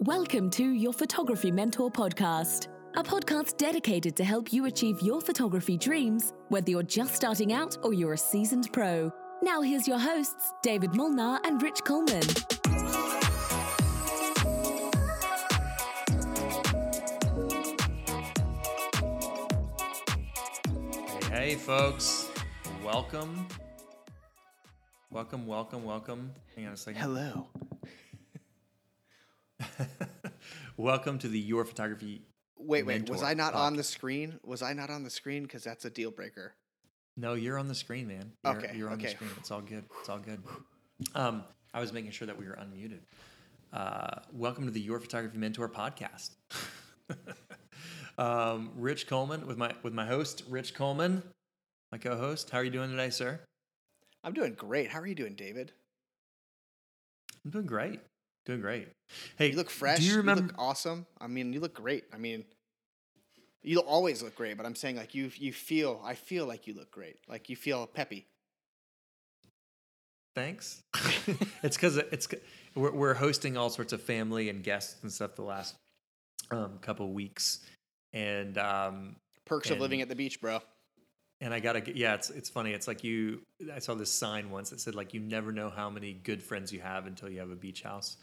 Welcome to your Photography Mentor podcast, a podcast dedicated to help you achieve your photography dreams, whether you're just starting out or you're a seasoned pro. Now, here's your hosts, David Molnar and Rich Coleman. Hey, hey, folks. Welcome. Welcome, welcome, welcome. Hang on a second. Hello. Welcome to the Your Photography. Wait, wait. Was I not on the screen? Was I not on the screen? Because that's a deal breaker. No, you're on the screen, man. You're, Okay, You're on the screen. It's all good. It's all good. Um, I was making sure that we were unmuted. Uh, welcome to the Your Photography Mentor podcast. um, Rich Coleman with my with my host, Rich Coleman, my co-host. How are you doing today, sir? I'm doing great. How are you doing, David? I'm doing great. Doing great. Hey, You look fresh. Do you remember? look awesome. I mean, you look great. I mean, you always look great. But I'm saying, like, you you feel. I feel like you look great. Like you feel peppy. Thanks. it's because it's we're, we're hosting all sorts of family and guests and stuff the last um, couple weeks, and um, Perks of living at the beach, bro. And I gotta get yeah. It's it's funny. It's like you. I saw this sign once that said like you never know how many good friends you have until you have a beach house.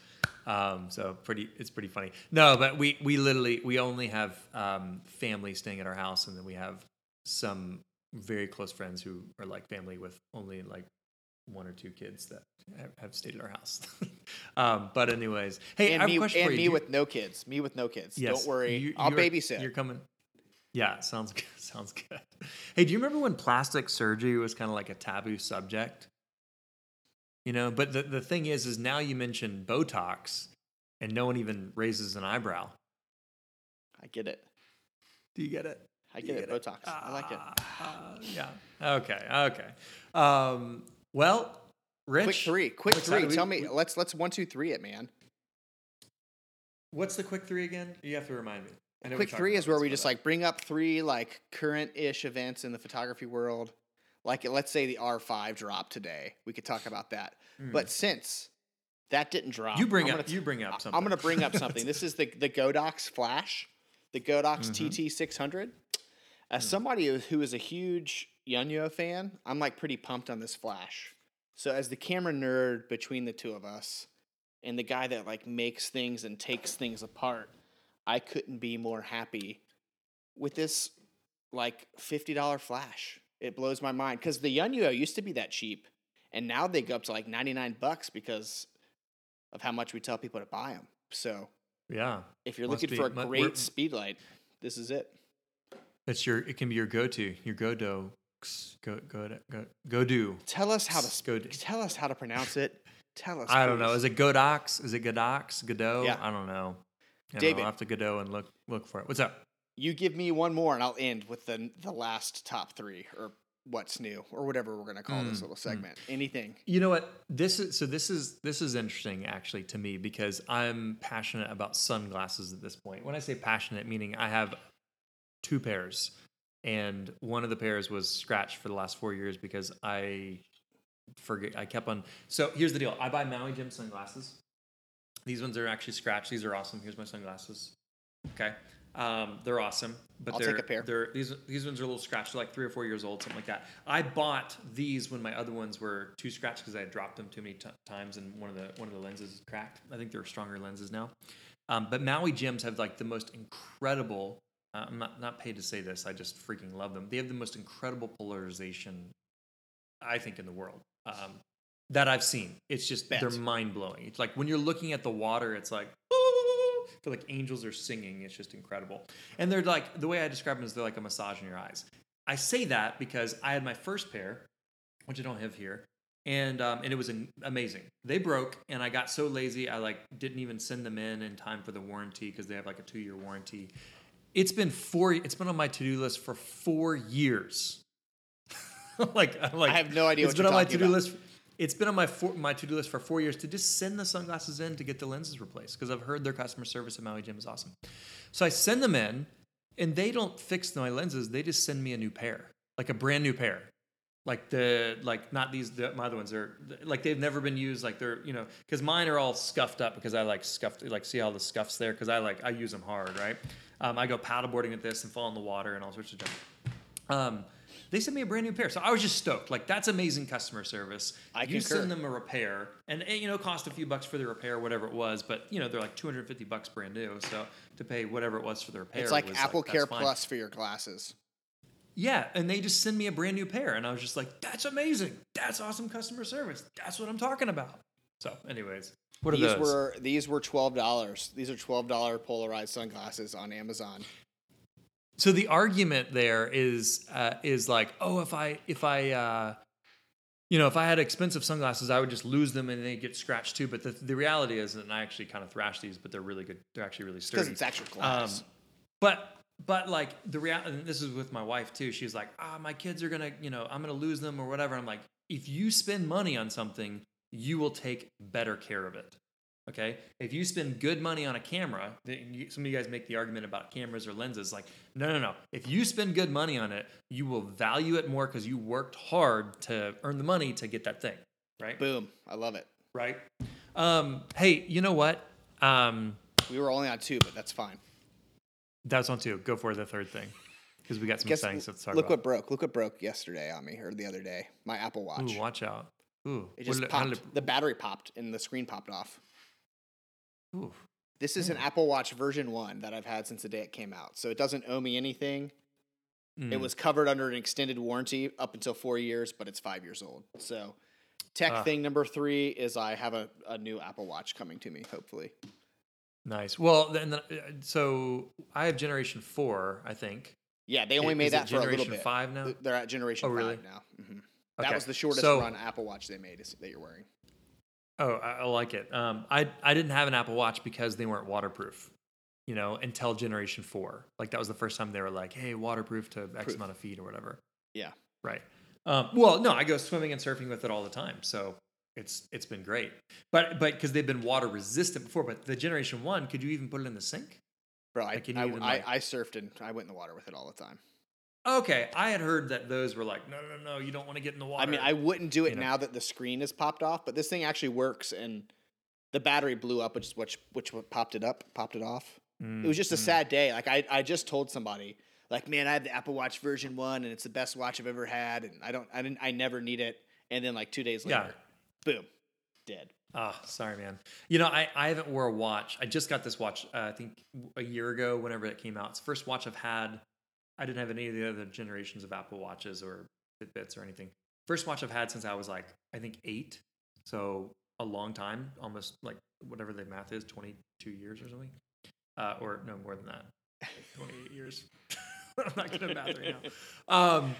Um, so pretty. It's pretty funny. No, but we we literally we only have um, family staying at our house, and then we have some very close friends who are like family with only like one or two kids that have, stayed at our house. um, but anyways, hey, and I have me a question and for you. me you- with no kids. Me with no kids. Yes, Don't worry. you- I'll babysit. You're coming. Yeah, sounds good. Sounds good. Hey, do you remember when plastic surgery was kind of like a taboo subject? You know, but the, the thing is, is now you mention Botox, and no one even raises an eyebrow. I get it. Do you get it? I get it. Botox. I like it. Ah, yeah. Okay. Okay. Um, well, Rich. Quick three. Quick three. excited. We- Tell me. we- let's let's one two three it, man. What's the quick three again? You have to remind me. Quick three is where we just like bring up three like current-ish events in the photography world. Like let's say the R5 dropped today. We could talk about that. But since that didn't drop. You bring I'm up- t- you bring up something. I'm going to bring up something. this is the the Godox Flash, the Godox Mm-hmm. TT600. Hmm. As somebody who- who is a huge Yongnuo fan, I'm like pretty pumped on this Flash. So as the camera nerd between the two of us, and the guy that like makes things and takes things apart, I couldn't be more happy with this like $50 flash. It blows my mind because the Yongnuo used to be that cheap, and now they go up to like 99 bucks because of how much we tell people to buy them. So yeah, if you're looking be- for a great speed light, this is it. it's your. It can be your go-to. Your go-do. Go go go go do. Tell us how to sp- tell us how to pronounce it. Tell us. I don't know. Is it Godox? Is it Godox? Godot? Yeah. I don't know. I David. will have to Godot and look look for it. What's up? You give me one more, and I'll end with the the last top three or what's new or whatever we're gonna call this Mm, little mm. segment. Anything. You know what? This is so. This is this is interesting actually to me because I'm passionate about sunglasses at this point. When I say passionate, meaning I have two pairs, and one of the pairs was scratched for the last four years because I forget. I kept on. So here's the deal. I buy Maui Jim sunglasses. These ones are actually scratched. These are awesome. Here's my sunglasses. Okay. Um, they're awesome, but I'll they're take a pair. they're these these ones are a little scratched, they're like three or four years old, something like that. I bought these when my other ones were too scratched because I had dropped them too many t- times, and one of the one of the lenses cracked. I think they're stronger lenses now. Um, but Maui Jims have like the most incredible. Uh, I'm not not paid to say this. I just freaking love them. They have the most incredible polarization, I think, in the world. Um, that I've seen. It's just Bet. they're mind blowing. It's like when you're looking at the water, it's like feel like angels are singing. It's just incredible. And they're like the way I describe them is they're like a massage in your eyes. I say that because I had my first pair, which I don't have here, and um, and it was an, amazing. They broke, and I got so lazy I like didn't even send them in in time for the warranty because they have like a two year warranty. It's been four. It's been on my to do list for four years. like, like I have no idea It's what been on my to do list. It's been on my for, my to do list for four years to just send the sunglasses in to get the lenses replaced because I've heard their customer service at Maui Jim is awesome. So I send them in, and they don't fix my lenses. They just send me a new pair, like a brand new pair. Like the like not these the, my other ones are like they've never been used like they're you know because mine are all scuffed up because I like scuffed like see all the scuffs there because I like I use them hard right um, I go paddleboarding with this and fall in the water and all sorts of junk um, they sent me a brand new pair so I was just stoked like that's amazing customer service I you concur. send them a repair and it, you know cost a few bucks for the repair whatever it was but you know they're like 250 bucks brand new so to pay whatever it was for the repair It's like was Apple that's Care fine. Plus for your glasses. Yeah, and they just send me a brand new pair, and I was just like, "That's amazing! That's awesome customer service! That's what I'm talking about." So, anyways, what are these those? were these were twelve dollars. These are twelve dollar polarized sunglasses on Amazon. So the argument there is uh, is like, oh, if I if I uh, you know if I had expensive sunglasses, I would just lose them and they get scratched too. But the, the reality is, and I actually kind of thrash these, but they're really good. They're actually really Because sturdy. it's actual Um, glass. but but like the real and this is with my wife too. She's like, ah, my kids are gonna, you know, I'm gonna lose them or whatever. I'm like, if you spend money on something, you will take better care of it. Okay, if you spend good money on a camera, you- some of you guys make the argument about cameras or lenses. Like, no, no, no. If you spend good money on it, you will value it more because you worked hard to earn the money to get that thing, right? Boom. I love it. Right. Um, hey, you know what? Um, We were only on two, but that's fine. that's on two. Go for the third thing because we got some things to talk look about. what broke. Look what broke yesterday on me, or the other day. My Apple Watch. Ooh, watch out. Ooh, it just how popped. did The battery popped and the screen popped off. It- ooh. This is an Apple Watch version one that I've had since the day it came out. So it doesn't owe me anything. It Mm. was covered under an extended warranty up until four years, but it's five years old. So tech Ah. thing number three is I have a, a new Apple Watch coming to me, hopefully. nice. Well, then, uh, so I have Generation Four, I think. Yeah, they only Is made that for a little Generation bit. Five now. They're at generation Oh, really? five now. hmm That was the shortest So- run Apple Watch they made is, that you're wearing. Oh, I, I like it. Um, I I didn't have an Apple Watch because they weren't waterproof. You know, until Generation Four. Like that was the first time they were like, "Hey, waterproof to X Proof. amount of feet or whatever." Yeah. Right. Um, well, no, I go swimming and surfing with it all the time, so it's it's been great. But but because they've been water resistant before, but the Generation One, could you even put it in the sink? Bro, I, Like, can I, even, I, I surfed and I went in the water with it all the time. Okay, I had heard that those were like, no, no, no, you don't want to get in the water. I mean, I wouldn't do it you know. now that the screen is popped off, but this thing actually works and the battery blew up, which is which, which popped it up, popped it off. It was just a Mm, sad day. Like I, I just told somebody, like, man, I have the Apple Watch version one, and it's the best watch I've ever had, and I don't, I didn't, I never need it. And then like two days Yeah. later, boom, dead. Ah, sorry, man. You know, I, I haven't wore a watch. I just got this watch, uh, I think a year ago, whenever it came out. It's the first watch I've had. I didn't have any of the other generations of Apple Watches or Fitbits or anything. First watch I've had since I was like, I think eight. So a long time, almost like whatever the math is, 22 years or something. Uh, or no, more than that. 28 years. I'm not good at math right now. Um,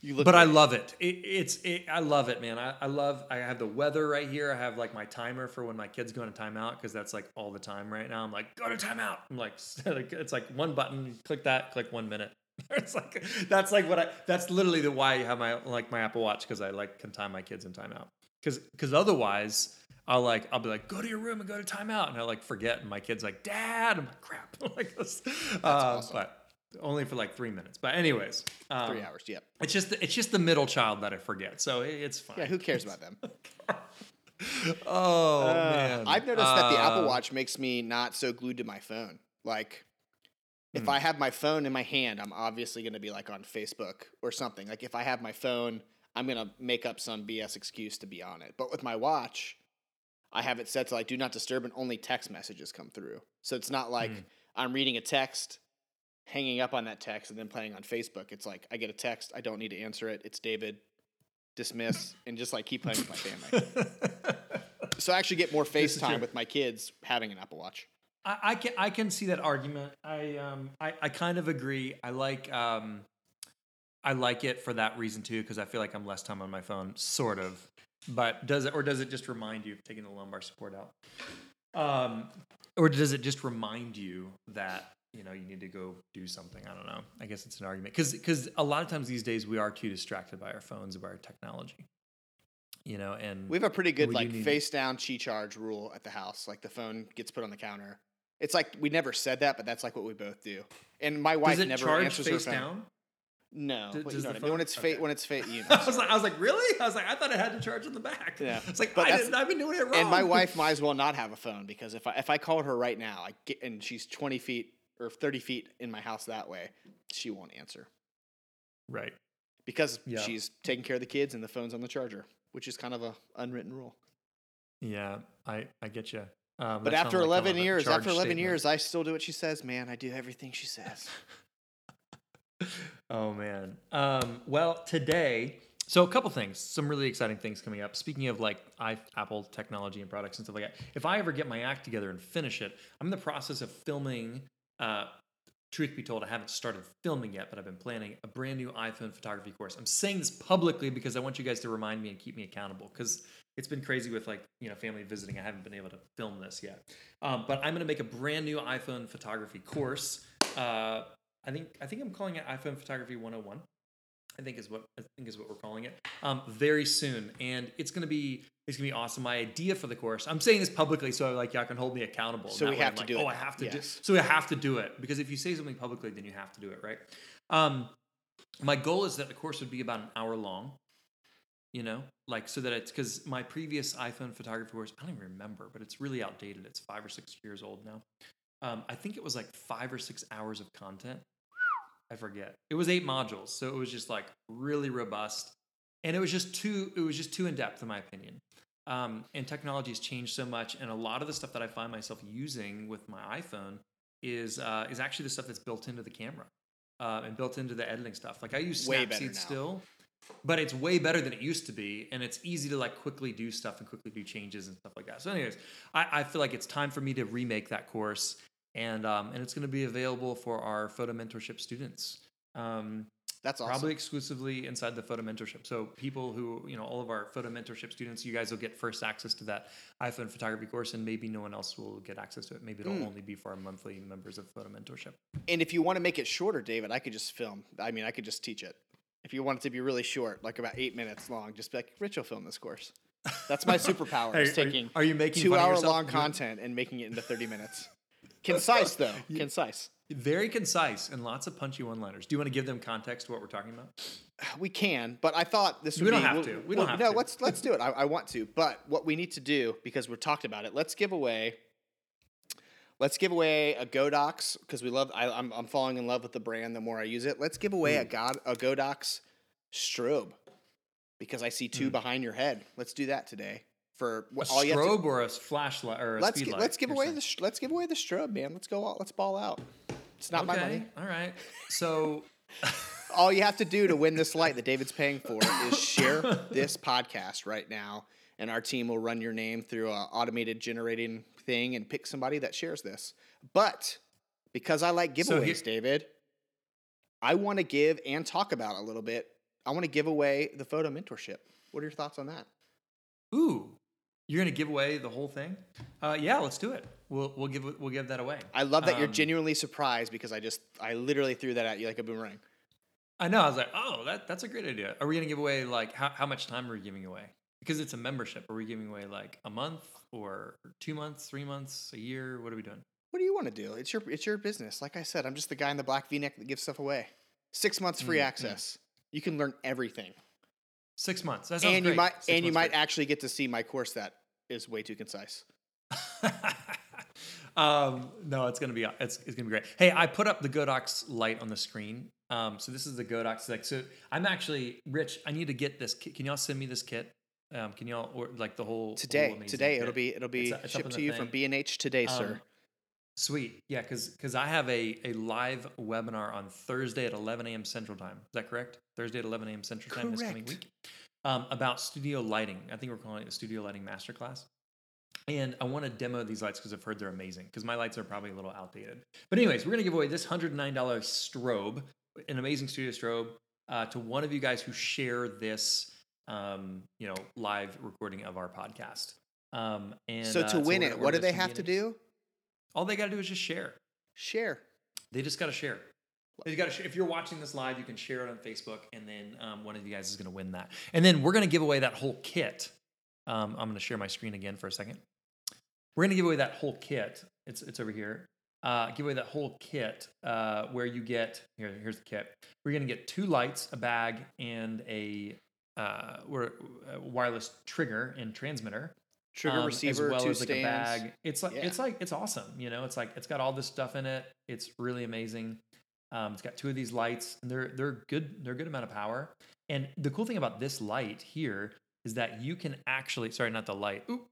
You look, but I love it. it it's it, I love it, man. I, I love. I have the weather right here. I have like my timer for when my kids go into timeout because that's like all the time right now. I'm like, go to timeout. I'm like it's like one button, click that, click one minute. it's like that's like what I. That's literally the why I have my like my Apple Watch because I like can time my kids in timeout. Because because otherwise. I'll like I'll be like go to your room and go to timeout and I like forget and my kid's like dad I'm like crap like this uh, awesome. but only for like three minutes but anyways um, three hours. Yep. it's just the, it's just the middle child that I forget, so it, it's fine. Yeah, who cares about them? oh Uh, man, I've noticed that the Apple Uh, Watch makes me not so glued to my phone. Like, if Hmm. I have my phone in my hand, I'm obviously going to be like on Facebook or something. Like, if I have my phone, I'm going to make up some BS excuse to be on it. But with my watch, I have it set to like do not disturb and only text messages come through. So it's not like Hmm. I'm reading a text, hanging up on that text, and then playing on Facebook. It's like I get a text, I don't need to answer it. It's David, dismiss, and just like keep playing with my family. So I actually get more This is true. FaceTime with my kids having an Apple Watch. I, I can I can see that argument. I um I, I kind of agree. I like um I like it for that reason too because I feel like I'm less time on my phone, sort of. But does it or does it just remind you of taking the lumbar support out? Um, or does it just remind you that you know you need to go do something? I don't know. I guess it's an argument because because a lot of times these days we are too distracted by our phones by our technology. You know, and We have a pretty good like face down chi charge rule at the house. Like the phone gets put on the counter. It's like we never said that, but that's like what we both do. And my wife it never charge answers face her phone. down? No, D- does you know the I mean. When it's fate, okay. when it's fate, you know. I was like, I was like, really? I was like, I thought I had to charge on the back. Yeah. It's like, But I didn't, I've been doing it wrong. and my wife might as well not have a phone because if I if I called her right now, I get, and she's twenty feet or thirty feet in my house that way, she won't answer right. because Yeah. she's taking care of the kids and the phone's on the charger, which is kind of a unwritten rule. Yeah, I I get you. Um, But after sounded like eleven years, after eleven statement. years, I still do what she says. Man, I do everything she says. oh man. Um, well, today, so a couple things, some really exciting things coming up. Speaking of like I, Apple technology and products and stuff like that, if I ever get my act together and finish it, I'm in the process of filming. Uh, truth be told, I haven't started filming yet, but I've been planning a brand new iPhone photography course. I'm saying this publicly because I want you guys to remind me and keep me accountable because it's been crazy with like you know family visiting. I haven't been able to film this yet, um, but I'm going to make a brand new iPhone photography course. Uh, I think I think I'm calling it iPhone Photography 101. I think is what I think is what we're calling it. Um, very soon, and it's gonna be it's gonna be awesome. My idea for the course. I'm saying this publicly, so like y'all can hold me accountable. So we have I'm to like, do it Oh, I have to do. Yes. So we have to do it because if you say something publicly, then you have to do it, right? Um, my goal is that the course would be about an hour long. You know, like so that it's because my previous iPhone photography course, I don't even remember, but it's really outdated. It's five or six years old now. Um, I think it was like five or six hours of content. I forget. It was eight modules, so it was just like really robust, and it was just too. It was just too in depth, in my opinion. Um, and technology has changed so much, and a lot of the stuff that I find myself using with my iPhone is uh, is actually the stuff that's built into the camera uh, and built into the editing stuff. Like I use Snapseed still, but it's way better than it used to be, and it's easy to like quickly do stuff and quickly do changes and stuff like that. So, anyways, I, I feel like it's time for me to remake that course, and um, and it's going to be available for our photo mentorship students. Um, That's awesome. Probably exclusively inside the photo mentorship. So people who, you know, all of our photo mentorship students, you guys will get first access to that iPhone photography course, and maybe no one else will get access to it. Maybe it'll Mm. only be for our monthly members of photo mentorship. And if you want to make it shorter, David, I could just film. I mean, I could just teach it. If you want it to be really short, like about eight minutes long, just be like, Rich will film this course. That's my superpower. Hey, is are you- taking are you making two hour long content and making it into 30 minutes? Concise, though. Concise. Very concise and lots of punchy one-liners. Do you want to give them context to what we're talking about? We can, but I thought this would We don't be. have we'll- to. We we'll- don't have no, to. let's let's do it. I, I want to, but what we need to do because we're talked about it. Let's give away. Let's give away a Godox because we love. I, I'm I'm falling in love with the brand. The more I use it, let's give away a God a Godox strobe because I see two behind your head. Let's do that today for Hmm. A all you have to- strobe or a flashlight or a Let's speed gi- light, let's give away saying? the let's give away the strobe, man. Let's go out. Let's ball out. It's not my money. All right. So All you have to do to win this light that David's paying for is share this podcast right now, and our team will run your name through an automated generating thing and pick somebody that shares this. But because I like giveaways, So here- David, I want to give and talk about a little bit. I want to give away the photo mentorship. What are your thoughts on that? Ooh, you're gonna give away the whole thing? Uh, yeah, let's do it. We'll we'll give we'll give that away. I love that you're Um, genuinely surprised because I just I literally threw that at you like a boomerang. I know. I was like, oh, that that's a great idea. Are we gonna give away like how how much time are we giving away? Because it's a membership. Are we giving away like a month or two months, three months, a year? What are we doing? What do you want to do? It's your it's your business. Like I said, I'm just the guy in the black V-neck that gives stuff away. Six months free Mm, mm. access. You can learn everything, Six months. That sounds and you great. might Six and you might free. actually get to see my course that is way too concise. um, no, it's gonna be it's, it's gonna be great. Hey, I put up the Godox light on the screen. Um, so this is the Godox. Like, so I'm actually Rich. I need to get this. Kit. Can y'all send me this kit? Um, can y'all or like the whole whole Today, amazing today it'll be it'll be It's- it's shipped to you from thing. B and H today, sir. Um, Sweet, yeah, because because I have a a live webinar on Thursday at 11 a.m. Central Time. Is that correct? Thursday at 11 a.m. Central Time this coming week. Um, about studio lighting. I think we're calling it the Studio Lighting Masterclass. And I want to demo these lights because I've heard they're amazing. Because my lights are probably a little outdated. But anyways, we're gonna give away this $109 strobe, an amazing studio strobe, uh, to one of you guys who share this, um, you know, live recording of our podcast. Um, and so uh, to win it, what do they have to do? All they got to do is just share. Share. They just got to share. They got to. If you're watching this live, you can share it on Facebook, and then um, one of you guys is going to win that. And then we're going to give away that whole kit. Um, I'm going to share my screen again for a second. We're going to give away that whole kit. It's it's over here. uh, give away that whole kit uh, where you get here. Here's the kit. We're gonna get two lights, a bag, and a uh, we're, a wireless trigger and transmitter. Trigger um, receiver, as well two as like stands. a bag. It's like Yeah. it's like it's awesome. You know, it's like it's got all this stuff in it. It's really amazing. Um, it's got two of these lights, and they're they're good. They're a good amount of power. And the cool thing about this light here is that you can actually sorry, not the light. Oop,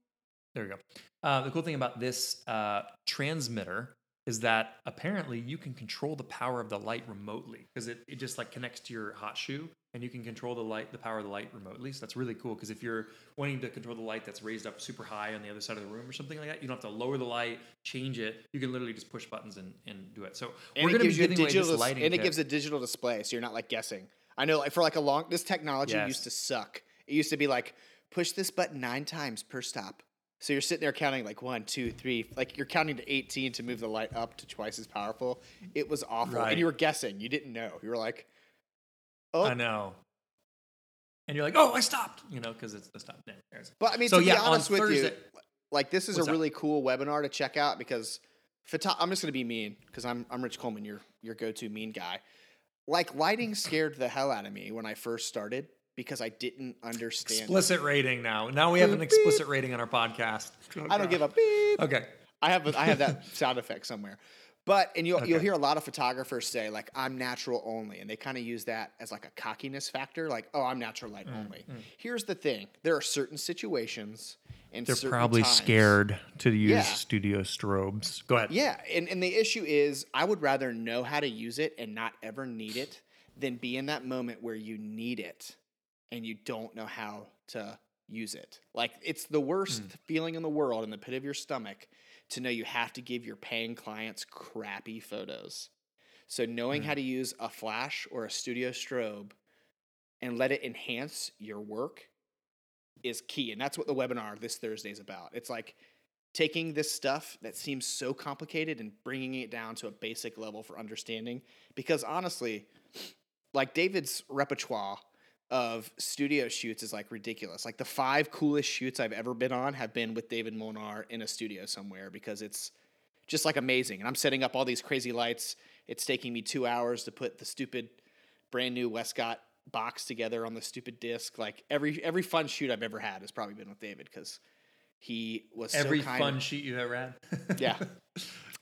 there we go. Uh, the cool thing about this uh, transmitter is that apparently you can control the power of the light remotely because it, it just like connects to your hot shoe and you can control the light the power of the light remotely so that's really cool because if you're wanting to control the light that's raised up super high on the other side of the room or something like that you don't have to lower the light change it you can literally just push buttons and, and do it so And we're it going to be giving away digital, this lighting and it kit. gives a digital display, so you're not like guessing. I know, like for like a long, this technology Yes. used to suck. It used to be like push this button nine times per stop. So you're sitting there counting like one, two, three, like you're counting to 18 to move the light up to twice as powerful. It was awful, Right. and you were guessing. You didn't know. You were like, oh, i know and you're like oh i stopped you know because it's the stop there. But I mean, So, to yeah, be on honest with you, Thursday- like this is a up? really cool webinar to check out because photo- I'm just gonna be mean because I'm I'm Rich Coleman, your your go-to mean guy. Like lighting scared the hell out of me when I first started because I didn't understand. it. explicit rating now now we have an Beep, explicit rating on our podcast I don't give a beep. okay I have a, I have that sound effect somewhere. But and you'll you'll hear a lot of photographers say like I'm natural only, and they kind of use that as like a cockiness factor, like oh I'm natural light Mm, only. Here's the thing: there are certain situations and they're probably times- scared to use Yeah. studio strobes go ahead Yeah, and, and the issue is I would rather know how to use it and not ever need it than be in that moment where you need it and you don't know how to use it. Like it's the worst feeling in the world in the pit of your stomach to know you have to give your paying clients crappy photos. So knowing how mm. to use a flash or a studio strobe and let it enhance your work is key. And that's what the webinar this Thursday is about. It's like taking this stuff that seems so complicated and bringing it down to a basic level for understanding. Because honestly, like David's repertoire of studio shoots is like ridiculous. Like the five coolest shoots I've ever been on have been with David Molnar in a studio somewhere because it's just like amazing. And I'm setting up all these crazy lights. It's taking me two hours to put the stupid brand new Westcott box together on the stupid disc. Like every every fun shoot I've ever had has probably been with David because he was every so kind fun shoot you ever had yeah.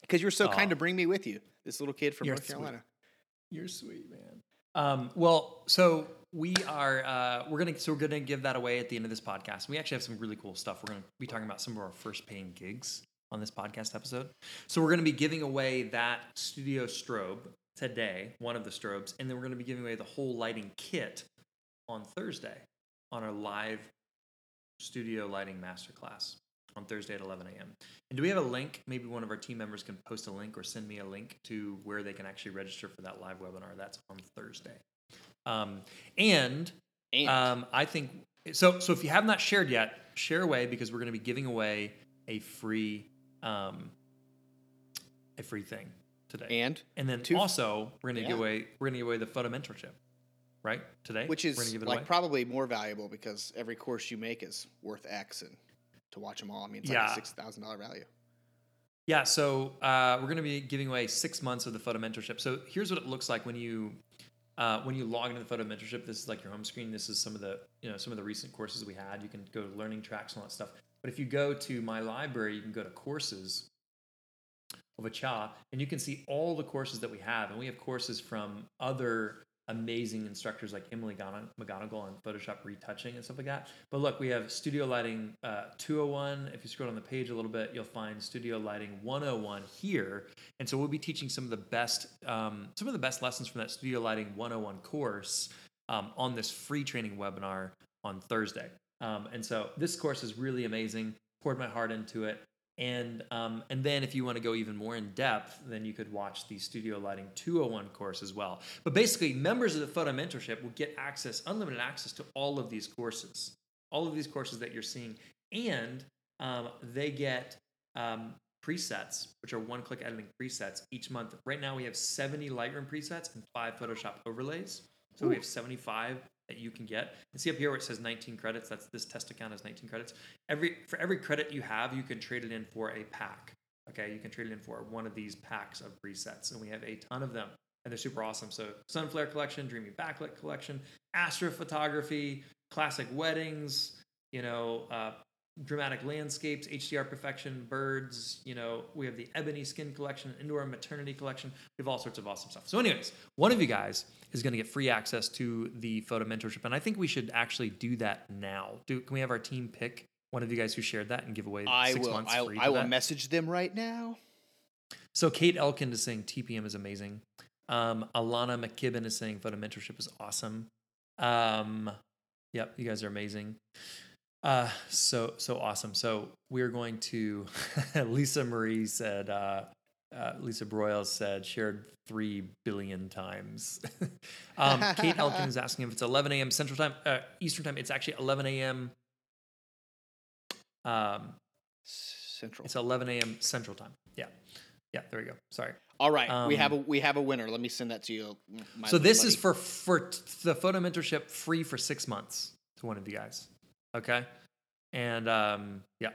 Because you were so kind to bring me with you, this little kid from You're North sweet. Carolina. You're sweet, man. Um, well, so we are uh, we're gonna so we're gonna give that away at the end of this podcast. We actually have some really cool stuff. We're gonna be talking about some of our first paying gigs on this podcast episode. So we're gonna be giving away that studio strobe today, one of the strobes, and then we're gonna be giving away the whole lighting kit on Thursday on our live studio lighting masterclass on Thursday at 11 a.m. And do we have a link? Maybe one of our team members can post a link or send me a link to where they can actually register for that live webinar. That's on Thursday. Um, and And um, I think so. So if you have not shared yet, share away because we're going to be giving away a free, um, a free thing today. and And then two- also we're going to give away we're going to give away the photo mentorship, right? Today, which is like away. probably more valuable because every course you make is worth X, and to watch them all, I mean, it's Yeah. like a six thousand dollar value. Yeah, so uh, we're going to be giving away six months of the photo mentorship. So here's what it looks like when you uh, when you log into the photo mentorship. This is like your home screen. This is some of the you know some of the recent courses we had. You can go to learning tracks and all that stuff. But if you go to my library, you can go to courses of a cha, and you can see all the courses that we have. And we have courses from other amazing instructors like Emily McGonigal on Photoshop retouching and stuff like that. But look, we have Studio Lighting uh, 201. If you scroll on the page a little bit, you'll find Studio Lighting 101 here. And so we'll be teaching some of the best, um, some of the best lessons from that Studio Lighting 101 course um, on this free training webinar on Thursday. Um, and so this course is really amazing. Poured my heart into it. And um, and then if you want to go even more in depth, then you could watch the Studio Lighting 201 course as well. But basically, members of the Photo Mentorship will get access, unlimited access to all of these courses, all of these courses that you're seeing, and um, they get um, presets, which are one-click editing presets each month. Right now, we have 70 Lightroom presets and five Photoshop overlays. So we have 75 that you can get. And see up here where it says 19 credits. That's this test account has 19 credits. Every for every credit you have, you can trade it in for a pack, Okay, you can trade it in for one of these packs of presets, and we have a ton of them, and they're super awesome. So, Sunflare Collection, Dreamy Backlit Collection, Astrophotography, Classic Weddings, you know, uh, dramatic landscapes, HDR perfection, birds. You know, we have the ebony skin collection, indoor maternity collection. We have all sorts of awesome stuff. So, anyways, one of you guys is going to get free access to the photo mentorship, and I think we should actually do that now. Do can we have our team pick one of you guys who shared that and give away I six will. months I, free? I will that? message them right now. So Kate Elkin is saying TPM is amazing. Um, Alana McKibben is saying photo mentorship is awesome. Um, yep, you guys are amazing. Uh, so so awesome. So we're going to. Lisa Marie said. Uh, uh, Lisa Broyles said shared three billion times. um, Kate Elkin is asking if it's 11 a.m. Central Time, uh, Eastern Time. It's actually 11 a.m. Um, Central. it's 11 a.m. Central Time. Yeah, yeah. There we go. Sorry. All right, we have a um, we have a winner. Let me send that to you. So this buddy. is for for the photo mentorship free for six months to one of you guys. Okay, and um, yeah,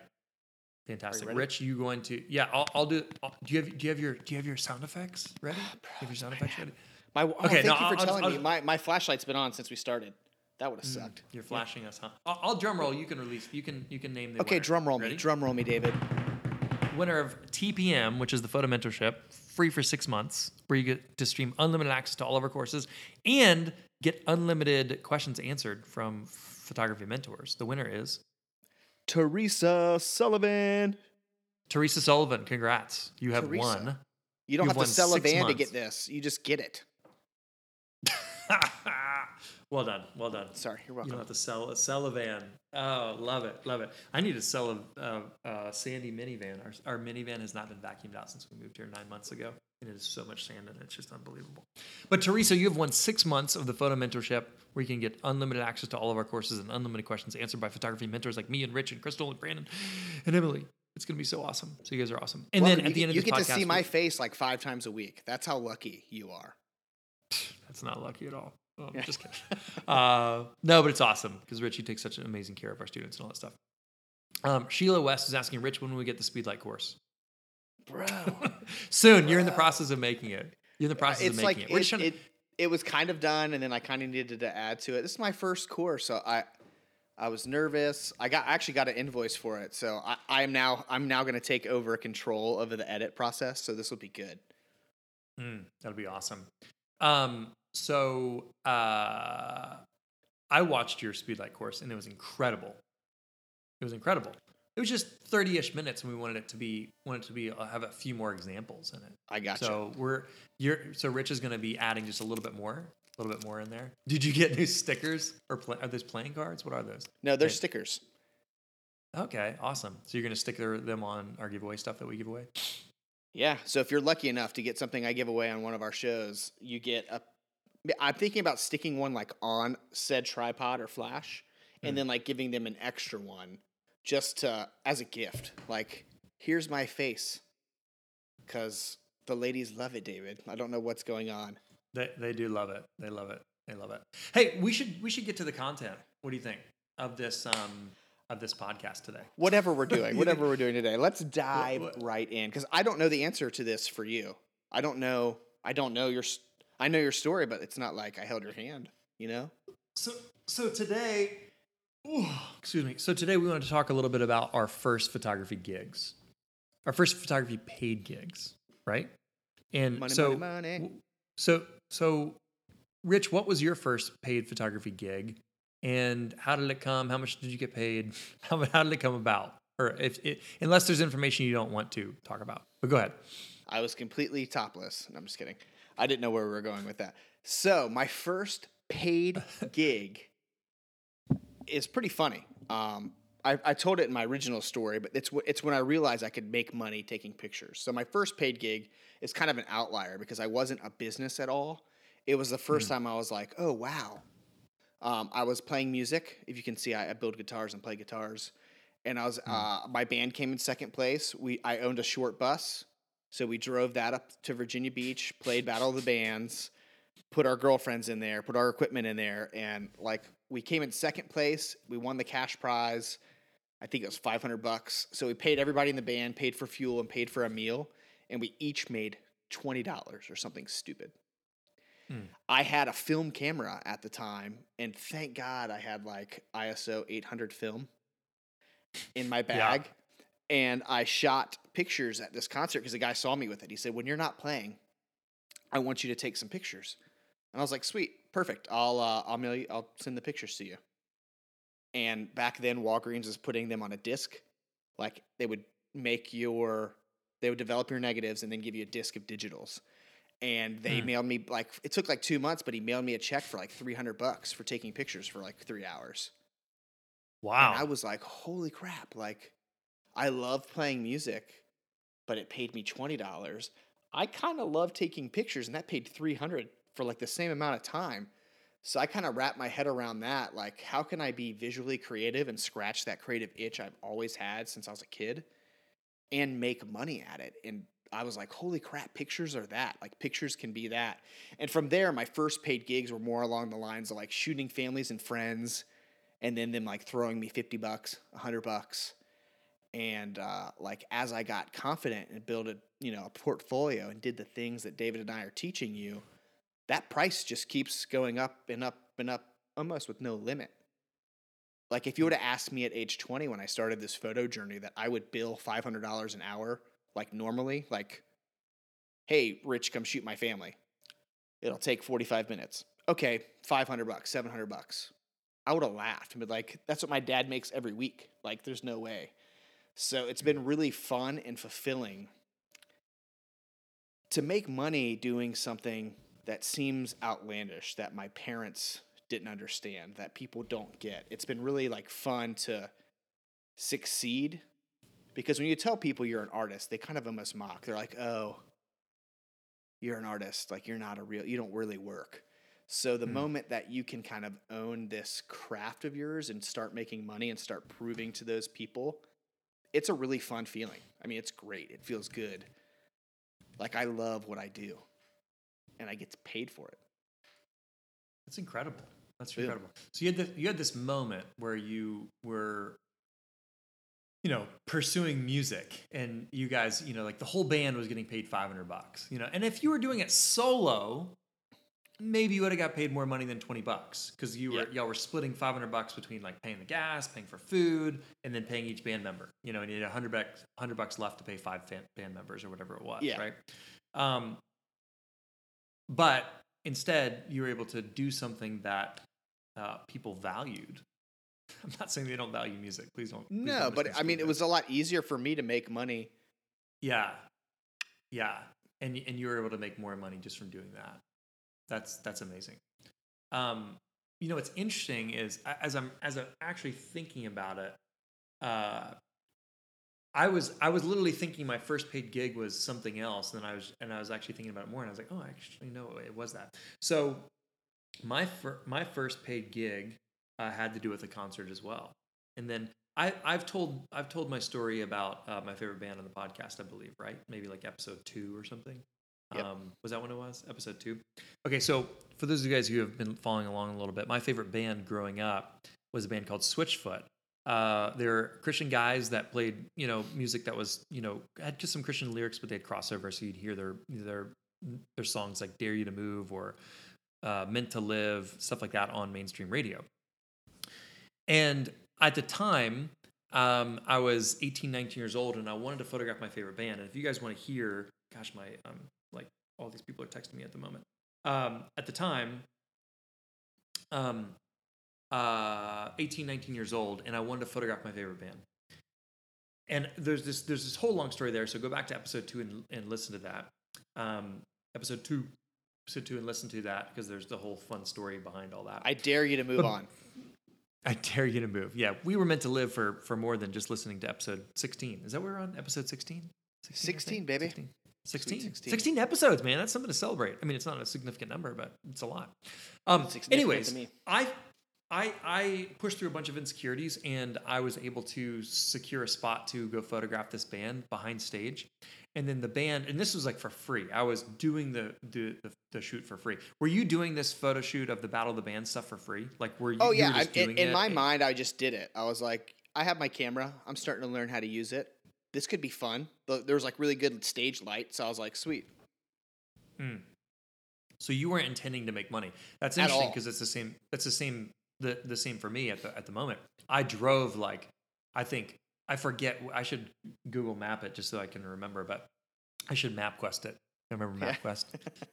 fantastic. ready? Rich, you going to? Yeah, I'll, I'll do. I'll, do you have do you have your do you have your sound effects ready? Do you have your sound effects ready? my. Oh, Okay, thank no, you for I'll- telling I'll- me. My my flashlight's been on since we started. That would have sucked. You're flashing us, huh? I'll, I'll drum roll. You can release. You can you can name the Okay, winner. drum roll me. Ready? Drum roll me, David. winner of TPM, which is the photo mentorship, free for six months, where you get to stream unlimited access to all of our courses and get unlimited questions answered from photography mentors. The winner is Teresa Sullivan. Teresa Sullivan. Congrats. You have Teresa. won. You don't You've have to sell a van to get this. You just get it. well done. Well done. Sorry, you're You welcome. don't have to sell a sell a van. Oh, love it, love it. I need to sell a, a, a Sandy minivan. Our, our minivan has not been vacuumed out since we moved here nine months ago, and it is so much sand in it. It's just unbelievable. But Teresa, you have won six months of the photo mentorship, where you can get unlimited access to all of our courses and unlimited questions answered by photography mentors like me and Rich and Crystal and Brandon and Emily. It's going to be so awesome. So you guys are awesome. And Welcome. then at the end of you get podcast, to see my face like five times a week. That's how lucky you are. That's not lucky at all. Oh, I'm just kidding. uh, no, but it's awesome because Rich, you take such an amazing care of our students and all that stuff. Um, Sheila West is asking Rich when will we get the Speedlight course? Bro. Soon. You're in the process of making it. You're in the process it's of like making it. We're it, just trying to- it, it was kind of done and then I kind of needed to add to it. This is my first course, so I I was nervous. I got I actually got an invoice for it. So I, I'm now I'm now gonna take over control of the edit process. So this will be good. Mm, that'll be awesome. Um, so uh, I watched your Speedlight course and it was incredible. It was incredible. It was just 30-ish minutes and we wanted it to be wanted it to be uh, have a few more examples in it. I got you. So we're you're so Rich is going to be adding just a little bit more, a little bit more in there. Did you get new stickers or are those playing cards? What are those? No, they're stickers. Okay, awesome. So you're going to stick them on our giveaway stuff that we give away. Yeah. So if you're lucky enough to get something I give away on one of our shows, you get a. I'm thinking about sticking one like on said tripod or flash, Hmm. and then like giving them an extra one, just to as a gift. Like, here's my face, because the ladies love it, David. I don't know what's going on. They they do love it. They love it. They love it. Hey, we should we should get to the content. What do you think of this um of this podcast today? Whatever we're doing, whatever we're doing today, let's dive what- right in because I don't know the answer to this for you. I don't know. I don't know your. I know your story, but it's not like I held your hand. You know. So so today, ooh, excuse me. So today we wanted to talk a little bit about our first photography gigs, our first photography paid gigs, right? And Money, so money, money. so so, Rich, what was your first paid photography gig, and how did it come? How much did you get paid? How how did it come about? Or if it, unless there's information you don't want to talk about, but go ahead. I was completely topless. No, I'm just kidding. I didn't know where we were going with that. So my first paid gig is pretty funny. Um, I, I told it in my original story, but it's it's when I realized I could make money taking pictures. So my first paid gig is kind of an outlier because I wasn't a business at all. It was the first time I was like, oh wow. Um, I was playing music. If you can see, I, I build guitars and play guitars. And I was uh, my band came in second place. We I owned a short bus, so we drove that up to Virginia Beach, played Battle of the Bands, put our girlfriends in there, put our equipment in there, and like we came in second place. We won the cash prize. I think it was 500 bucks. So we paid everybody in the band, paid for fuel, and paid for a meal, and we each made $20 or something stupid. Hmm. I had a film camera at the time, and thank God I had like ISO 800 film in my bag. And I shot pictures at this concert because the guy saw me with it. He said, When you're not playing, I want you to take some pictures. And I was like, Sweet, perfect. I'll, uh, I'll, mail you, I'll send the pictures to you. And back then, Walgreens was putting them on a disc. Like they would make your, they would develop your negatives and then give you a disc of digitals and they Hmm. mailed me like it took like two months, but he mailed me a check for like three hundred bucks for taking pictures for like three hours. Wow. And I was like, holy crap! Like, I love playing music, but it paid me twenty dollars. I kind of love taking pictures, and that paid three hundred for like the same amount of time. So I kind of wrapped my head around that. Like, how can I be visually creative and scratch that creative itch I've always had since I was a kid, and make money at it? And I was like, holy crap, pictures are that. Like, pictures can be that. And from there, my first paid gigs were more along the lines of like shooting families and friends, and then them like throwing me 50 bucks, 100 bucks. And uh, like, as I got confident and built a, you know, a portfolio and did the things that David and I are teaching you, that price just keeps going up and up and up almost with no limit. Like, if you were to ask me at age 20 when I started this photo journey that I would bill $500 an hour like normally, like, hey, Rich, come shoot my family. It'll take 45 minutes. Okay, 500 bucks, 700 bucks. I would have laughed and been like, that's what my dad makes every week. Like, there's no way. So it's been really fun and fulfilling to make money doing something that seems outlandish that my parents didn't understand, that people don't get. It's been really like fun to succeed because when you tell people you're an artist, they kind of almost mock. They're like, "Oh, you're an artist. Like you're not a real. You don't really work." So the Hmm. moment that you can kind of own this craft of yours and start making money and start proving to those people, it's a really fun feeling. I mean, it's great. It feels good. Like I love what I do, and I get paid for it. That's incredible. That's Yeah. incredible. So you had the, you had this moment where you were, you know, pursuing music, and you guys, you know, like the whole band was getting paid five hundred bucks, you know, and if you were doing it solo, maybe you would have got paid more money than twenty bucks because you were Yeah. y'all were splitting five hundred bucks between like paying the gas, paying for food, and then paying each band member. You know, and you had hundred bucks hundred bucks left to pay five fan, band members or whatever it was, Yeah. right? Um, but instead, you were able to do something that uh, people valued. I'm not saying they don't value music. Please don't. please No, don't but I mean, misconstrue it was a lot easier for me to make money. Yeah, yeah, and and you were able to make more money just from doing that. That's that's amazing. Um, you know, what's interesting is as I'm as I'm actually thinking about it, uh, I was I was literally thinking my first paid gig was something else, and I was and I was actually thinking about it more, and I was like, oh, actually no, it was that. So my fir- my first paid gig uh, had to do with a concert as well, and then I I've told I've told my story about uh, my favorite band on the podcast, I believe, right? Maybe like episode two or something. Yep. Um, was that when it was episode two? Okay, so for those of you guys who have been following along a little bit, my favorite band growing up was a band called Switchfoot. Uh, they're Christian guys that played, you know, music that was, you know, had just some Christian lyrics, but they had crossover, so you'd hear their their their songs like "Dare You to Move" or uh, "Meant to Live," stuff like that on mainstream radio. And at the time, um, I was 18, 19 years old, and I wanted to photograph my favorite band. And if you guys want to hear, gosh, my um, all these people are texting me at the moment. Um, at the time, um, uh, 18, 19 years old, and I wanted to photograph my favorite band. And there's this there's this whole long story there. So go back to episode two and, and listen to that. Um, episode two, episode two, and listen to that because there's the whole fun story behind all that. I dare you to move But- on. I dare you to move. Yeah, we were meant to live for for more than just listening to episode 16. Is that where we're on episode 16? 16, baby. 16. 16. 16. 16 episodes, man. That's something to celebrate. I mean, it's not a significant number, but it's a lot. Um, anyways. I I I pushed through a bunch of insecurities and I was able to secure a spot to go photograph this band behind stage. And then the band, and this was like for free. I was doing the the, the, the shoot for free. Were you doing this photo shoot of the Battle of the Band stuff for free? Like, were you? Oh you yeah, were I, in, in my and- mind, I just did it. I was like, I have my camera. I'm starting to learn how to use it. This could be fun. The- There was like really good stage light, so I was like, sweet. So you weren't intending to make money. That's interesting because it's the same. That's the same. The the same for me at the at the moment. I drove like I think I forget. I should Google Map it just so I can remember. But I should MapQuest it. I remember. MapQuest.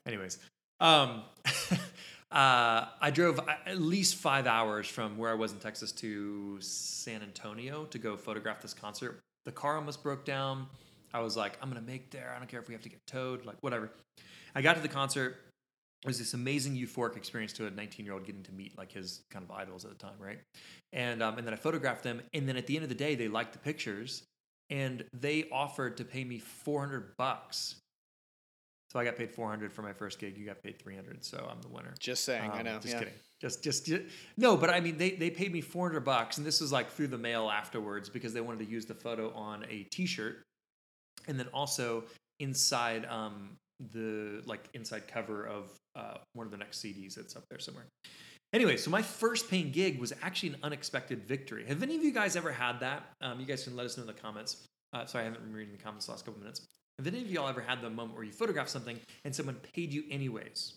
Anyways, um, uh, I drove at least five hours from where I was in Texas to San Antonio to go photograph this concert. The car almost broke down. I was like, I'm gonna make there. I don't care if we have to get towed, like whatever. I got to the concert. It was this amazing euphoric experience to a 19 year old getting to meet like his kind of idols at the time, right? And um, and then I photographed them, and then at the end of the day, they liked the pictures, and they offered to pay me 400 bucks. So I got paid 400 for my first gig. You got paid 300, so I'm the winner. Just saying. I Um, know. Just yeah. kidding. Just, just, ju- no. But I mean, they they paid me 400 bucks, and this was like through the mail afterwards because they wanted to use the photo on a T-shirt, and then also inside um the like inside cover of uh, one of the next CDs that's up there somewhere. Anyway, so my first paying gig was actually an unexpected victory. Have any of you guys ever had that? Um, you guys can let us know in the comments. Uh, sorry, I haven't been reading the comments the last couple minutes. Have any of y'all ever had the moment where you photographed something and someone paid you anyways?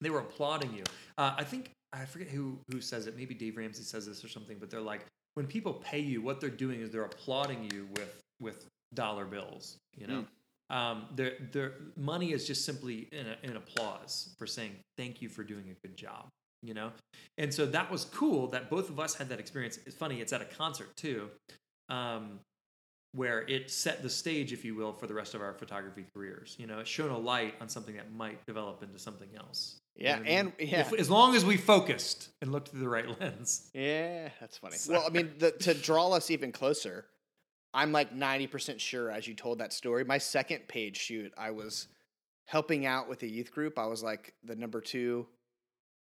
They were applauding you. Uh, I think I forget who who says it. Maybe Dave Ramsey says this or something. But they're like, when people pay you, what they're doing is they're applauding you with with dollar bills. You know, um, their their money is just simply an, an applause for saying thank you for doing a good job. You know, and so that was cool that both of us had that experience. It's funny. It's at a concert too. Um, where it set the stage, if you will, for the rest of our photography careers. You know, it shone a light on something that might develop into something else. You Yeah, know what I mean? and yeah, If- as long as we focused and looked through the right lens. yeah, that's funny. So- Well, I mean, the, to draw us even closer, I'm like 90% sure as you told that story. My second page shoot, I was helping out with a youth group. I was like the number two,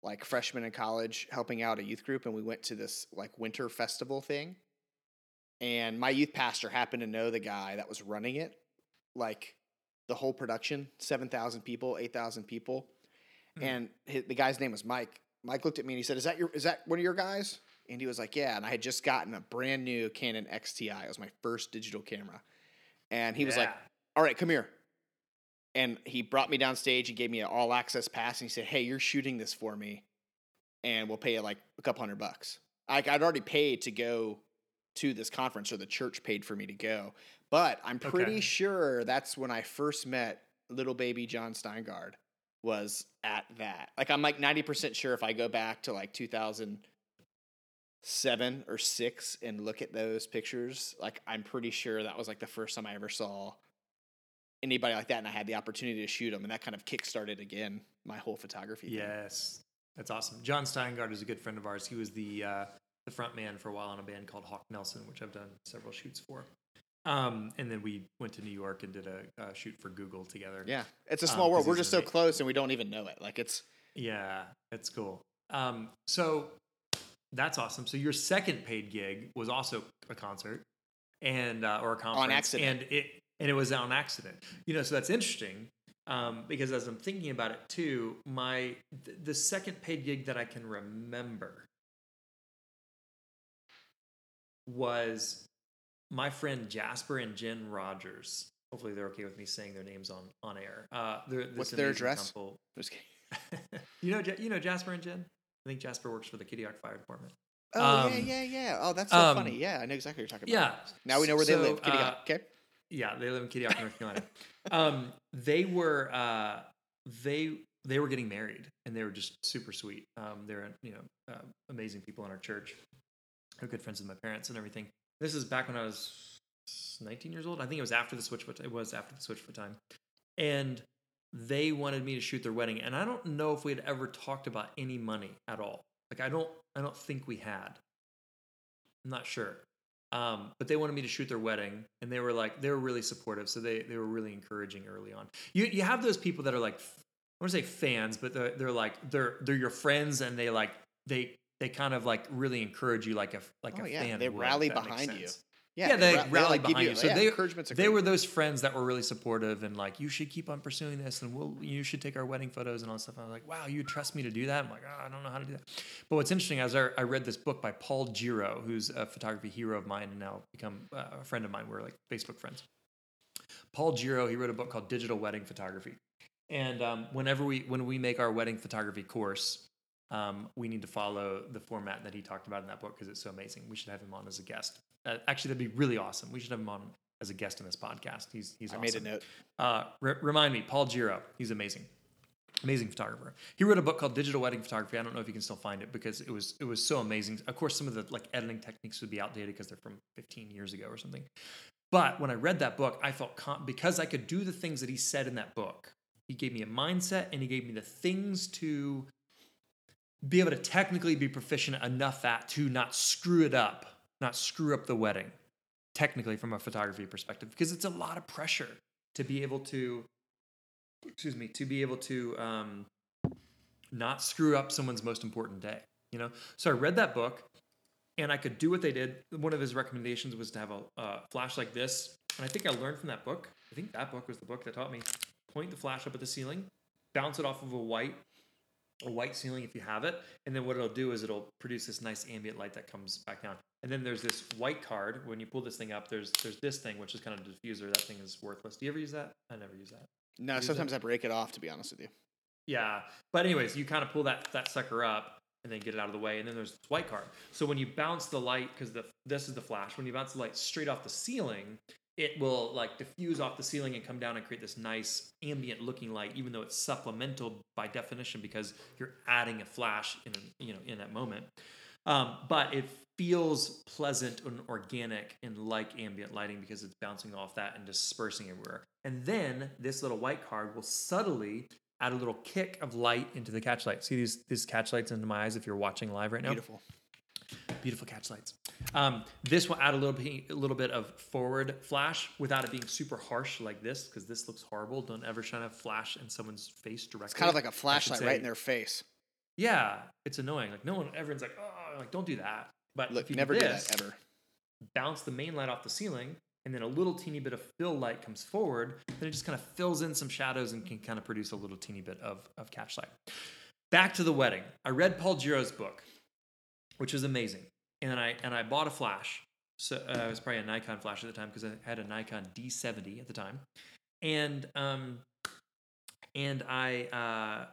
like freshman in college, helping out a youth group, and we went to this like winter festival thing. And my youth pastor happened to know the guy that was running it, like the whole production, 7,000 people, 8,000 people. Hmm. And hi the guy's name was Mike. Mike looked at me and he said, "Is that your is that one of your guys?" And he was like, "Yeah." And I had just gotten a brand new Canon XTI. It was my first digital camera. And he was like, "All right, come here." And he brought me downstage. and gave me an all access pass, and he said, "Hey, you're shooting this for me, and we'll pay you like a couple hundred bucks." Like I'd already paid to go to this conference, or the church paid for me to go. But I'm pretty Okay. sure that's when I first met little baby Jon Steingard was at that. Like I'm like 90% sure if I go back to like 2007 or 6 and look at those pictures, like I'm pretty sure that was like the first time I ever saw anybody like that and I had the opportunity to shoot them and that kind of kickstarted again my whole photography. thing. Yes, that's awesome. Jon Steingard is a good friend of ours. He was the uh, the front man for a while on a band called Hawk Nelson, which I've done several shoots for. Um, and then we went to New York and did a, uh shoot for Google together. Yeah. It's a Um, small world. 'cause We're just so close and we don't even know it. Like it's Yeah, it's cool. Um, so that's awesome. So your second paid gig was also a concert and uh, or a conference, accident. and it and it was on accident. You know, so that's interesting um, because as I'm thinking about it too, my th- the second paid gig that I can remember was my friend Jasper and Jen Rogers. Hopefully, they're okay with me saying their names on on air. Uh, What's their address? couple. just kidding. you know, you know Jasper and Jen. I think Jasper works for the Kitty Hawk Fire Department. Oh Um, yeah, yeah, yeah. Oh, that's so um, funny. Yeah, I know exactly what you're talking about. Yeah. Now we know where they live. Uh, Okay. Yeah, they live in Kitty Hawk, North Carolina. um, they were uh, they they were getting married, and they were just super sweet. Um, they're you know uh, amazing people in our church. They're good friends with my parents and everything. This is back when I was 19 years old. I think it was after the switch, Switchfoot. It was after the switch Switchfoot time, and they wanted me to shoot their wedding. And I don't know if we had ever talked about any money at all. Like I don't I don't think we had. I'm not sure. Um, but they wanted me to shoot their wedding, and they were like, they were really supportive. So they they were really encouraging early on. You you have those people that are like, I want to say fans, but they're they're like they're they're your friends, and they like they they kind of like really encourage you like a like Oh, a yeah, fan. they would, rally behind you. sense. yeah, they ra- rally like, behind you. So yeah, they encouragement's they were those friends that were really supportive and like you should keep on pursuing this and we'll you should take our wedding photos and all that stuff. I was like, wow, you trust me to do that? I'm like, oh, I don't know how to do that. But what's interesting is I, I read this book by Paul Gero, who's a photography hero of mine and now become uh, a friend of mine. We're like Facebook friends. Paul Gero, he wrote a book called Digital Wedding Photography. And um, whenever we when we make our wedding photography course, um, we need to follow the format that he talked about in that book because it's so amazing. We should have him on as a guest. Uh, actually, that'd be really awesome. We should have him on as a guest in this podcast. He's he's I awesome. made a note. Uh, re- remind me, Paul Gero. He's amazing, amazing photographer. He wrote a book called Digital Wedding Photography. I don't know if you can still find it because it was it was so amazing. Of course, some of the like editing techniques would be outdated because they're from 15 years ago or something. But when I read that book, I felt com- because I could do the things that he said in that book. He gave me a mindset and he gave me the things to be able to technically be proficient enough at to not screw it up, not screw up the wedding, technically from a photography perspective, because it's a lot of pressure to be able to, excuse me, to be able to um, not screw up someone's most important day. You know, so I read that book, and I could do what they did. One of his recommendations was to have a uh, flash like this, and I think I learned from that book. I think that book was the book that taught me point the flash up at the ceiling, bounce it off of a white a white ceiling if you have it, and then what it'll do is it'll produce this nice ambient light that comes back down. And then there's this white card. When you pull this thing up, there's there's this thing which is kind of a diffuser. That thing is worthless. Do you ever use that? I never use that. No, Use sometimes I break it off. To be honest with you, Yeah, but anyways, you kind of pull that that sucker up and then get it out of the way, and then there's this white card. So when you bounce the light, because the this is the flash, when you bounce the light straight off the ceiling, it will like diffuse off the ceiling and come down and create this nice ambient looking light, even though it's supplemental by definition because you're adding a flash in a, you know in that moment. Um, but it feels pleasant and organic and like ambient lighting because it's bouncing off that and dispersing everywhere. And then this little white card will subtly add a little kick of light into the catch light. See these these catch lights into my eyes if you're watching live right now. beautiful. Beautiful catch lights. Um, this will add a little bit, a little bit of forward flash without it being super harsh like this, because this looks horrible. Don't ever shine a flash in someone's face directly. It's kind of like a flashlight say- right in their face. Yeah, it's annoying. Like no one, everyone's like, oh, like don't do that. But Look, if you never do do this, that ever. bounce the main light off the ceiling, and then a little teeny bit of fill light comes forward, then it just kind of fills in some shadows and can kind of produce a little teeny bit of, of catch light. Back to the wedding. I read Paul Gero's book, which is amazing. And I and I bought a flash. So uh, it was probably a Nikon flash at the time because I had a Nikon D70 at the time. And um and I uh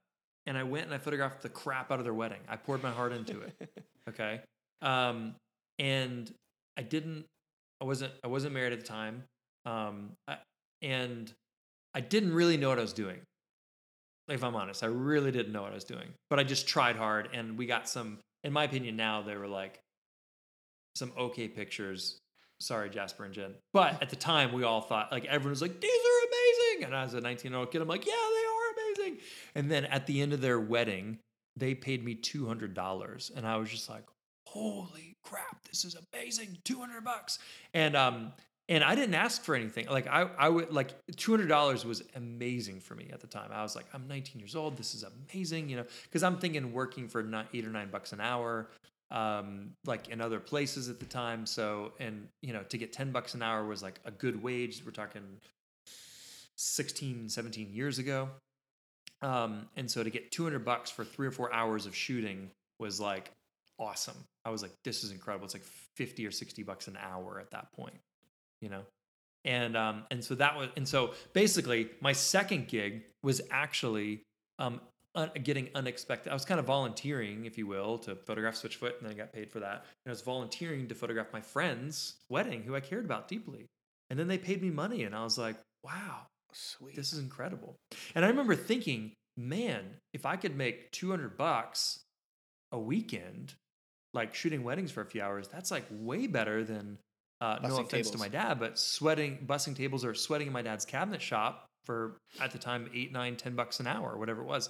and I went and I photographed the crap out of their wedding. I poured my heart into it. Okay. Um, and I didn't, I wasn't, I wasn't married at the time. Um, I, and I didn't really know what I was doing. If I'm honest, I really didn't know what I was doing, but I just tried hard and we got some, in my opinion, now they were like some okay pictures. Sorry, Jasper and Jen. But at the time, we all thought, like, everyone was like, these are amazing. And as a 19 year old kid, I'm like, yeah, they are amazing. And then at the end of their wedding, they paid me $200 and i was just like holy crap this is amazing 200 bucks and um and i didn't ask for anything. Like i i would like $200 was amazing for me at the time. I was like i'm 19 years old. This is amazing you know because i'm thinking working for eight or nine bucks an hour um like in other places at the time. So and you know to get 10 bucks an hour was like a good wage. We're talking 16 17 years ago. Um, and so to get 200 bucks for three or four hours of shooting was like awesome. I was like, this is incredible. It's like 50 or 60 bucks an hour at that point, you know? And, um, and so that was, and so basically my second gig was actually, um, un- getting unexpected. I was kind of volunteering, if you will, to photograph Switchfoot, and then I got paid for that. And I was volunteering to photograph my friend's wedding, who I cared about deeply. And then they paid me money, and I was like, wow, Sweet. this is incredible. And I remember thinking, man, if I could make 200 bucks a weekend, like shooting weddings for a few hours, that's like way better than, uh, no offense to my dad, but sweating, bussing tables or sweating in my dad's cabinet shop for at the time eight, nine, ten bucks an hour or whatever it was.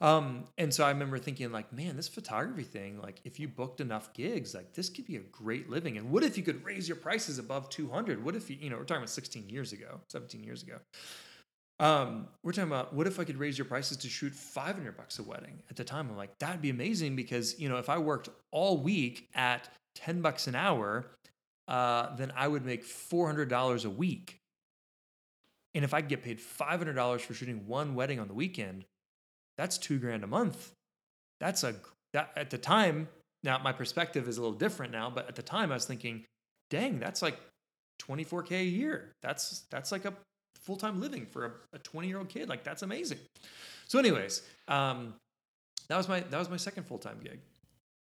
Um, and so I remember thinking, like, man, this photography thing, like, if you booked enough gigs, like, this could be a great living. And what if you could raise your prices above 200? What if you, you know, we're talking about 16 years ago, 17 years ago. Um, we're talking about what if I could raise your prices to shoot 500 bucks a wedding at the time? I'm like, that'd be amazing because, you know, if I worked all week at 10 bucks an hour, uh, then I would make four hundred dollars a week. And if I get paid five hundred dollars for shooting one wedding on the weekend, that's two grand a month. That's a that at the time. Now my perspective is a little different now, but at the time I was thinking, dang, that's like 24k a year. That's that's like a full time living for a 20 year old kid. Like that's amazing. So, anyways, um, that was my that was my second full time gig.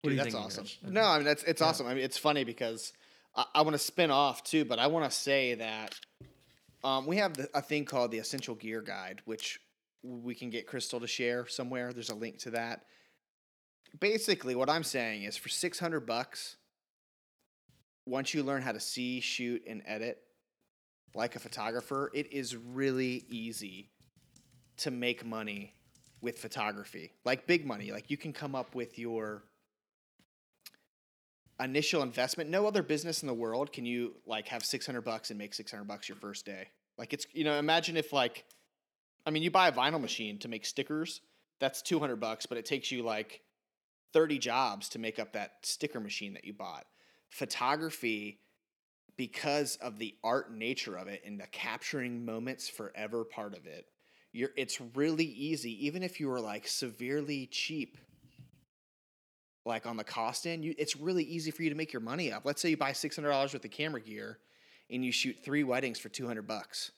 Dude, that's thinking, awesome. Rich? No, I mean that's it's Yeah. awesome. I mean it's funny because I, I want to spin off too, but I want to say that um, we have the, a thing called the Essential Gear Guide, which we can get Crystal to share somewhere. There's a link to that. Basically, what I'm saying is for 600 bucks, once you learn how to see, shoot, and edit like a photographer, it is really easy to make money with photography. Like big money. Like you can come up with your initial investment. No other business in the world can you like have 600 bucks and make 600 bucks your first day. Like it's you know, imagine if like I mean, you buy a vinyl machine to make stickers, that's 200 bucks, but it takes you like 30 jobs to make up that sticker machine that you bought. Photography because of the art nature of it and the capturing moments forever part of it. You're it's really easy even if you were like severely cheap like on the cost end, you, it's really easy for you to make your money up. Let's say you buy $600 worth of camera gear and you shoot 3 weddings for 200 bucks.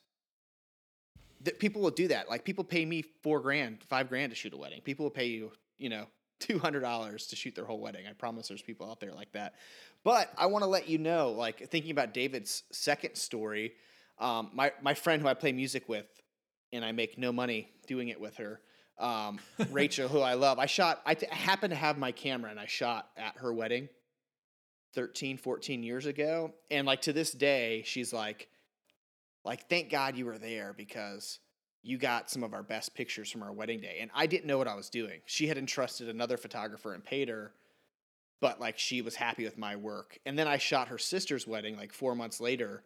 That people will do that. Like people pay me 4 grand, 5 grand to shoot a wedding. People will pay you, you know, $200 to shoot their whole wedding. I promise there's people out there like that. But I want to let you know, like thinking about David's second story, um, my my friend who I play music with, and I make no money doing it with her, um, Rachel, who I love. I shot. I, t- happened to have my camera, and I shot at her wedding, 13, 14 years ago, and like to this day, she's like, like thank God you were there because you got some of our best pictures from our wedding day. And I didn't know what I was doing. She had entrusted another photographer and paid her, but like she was happy with my work. And then I shot her sister's wedding like four months later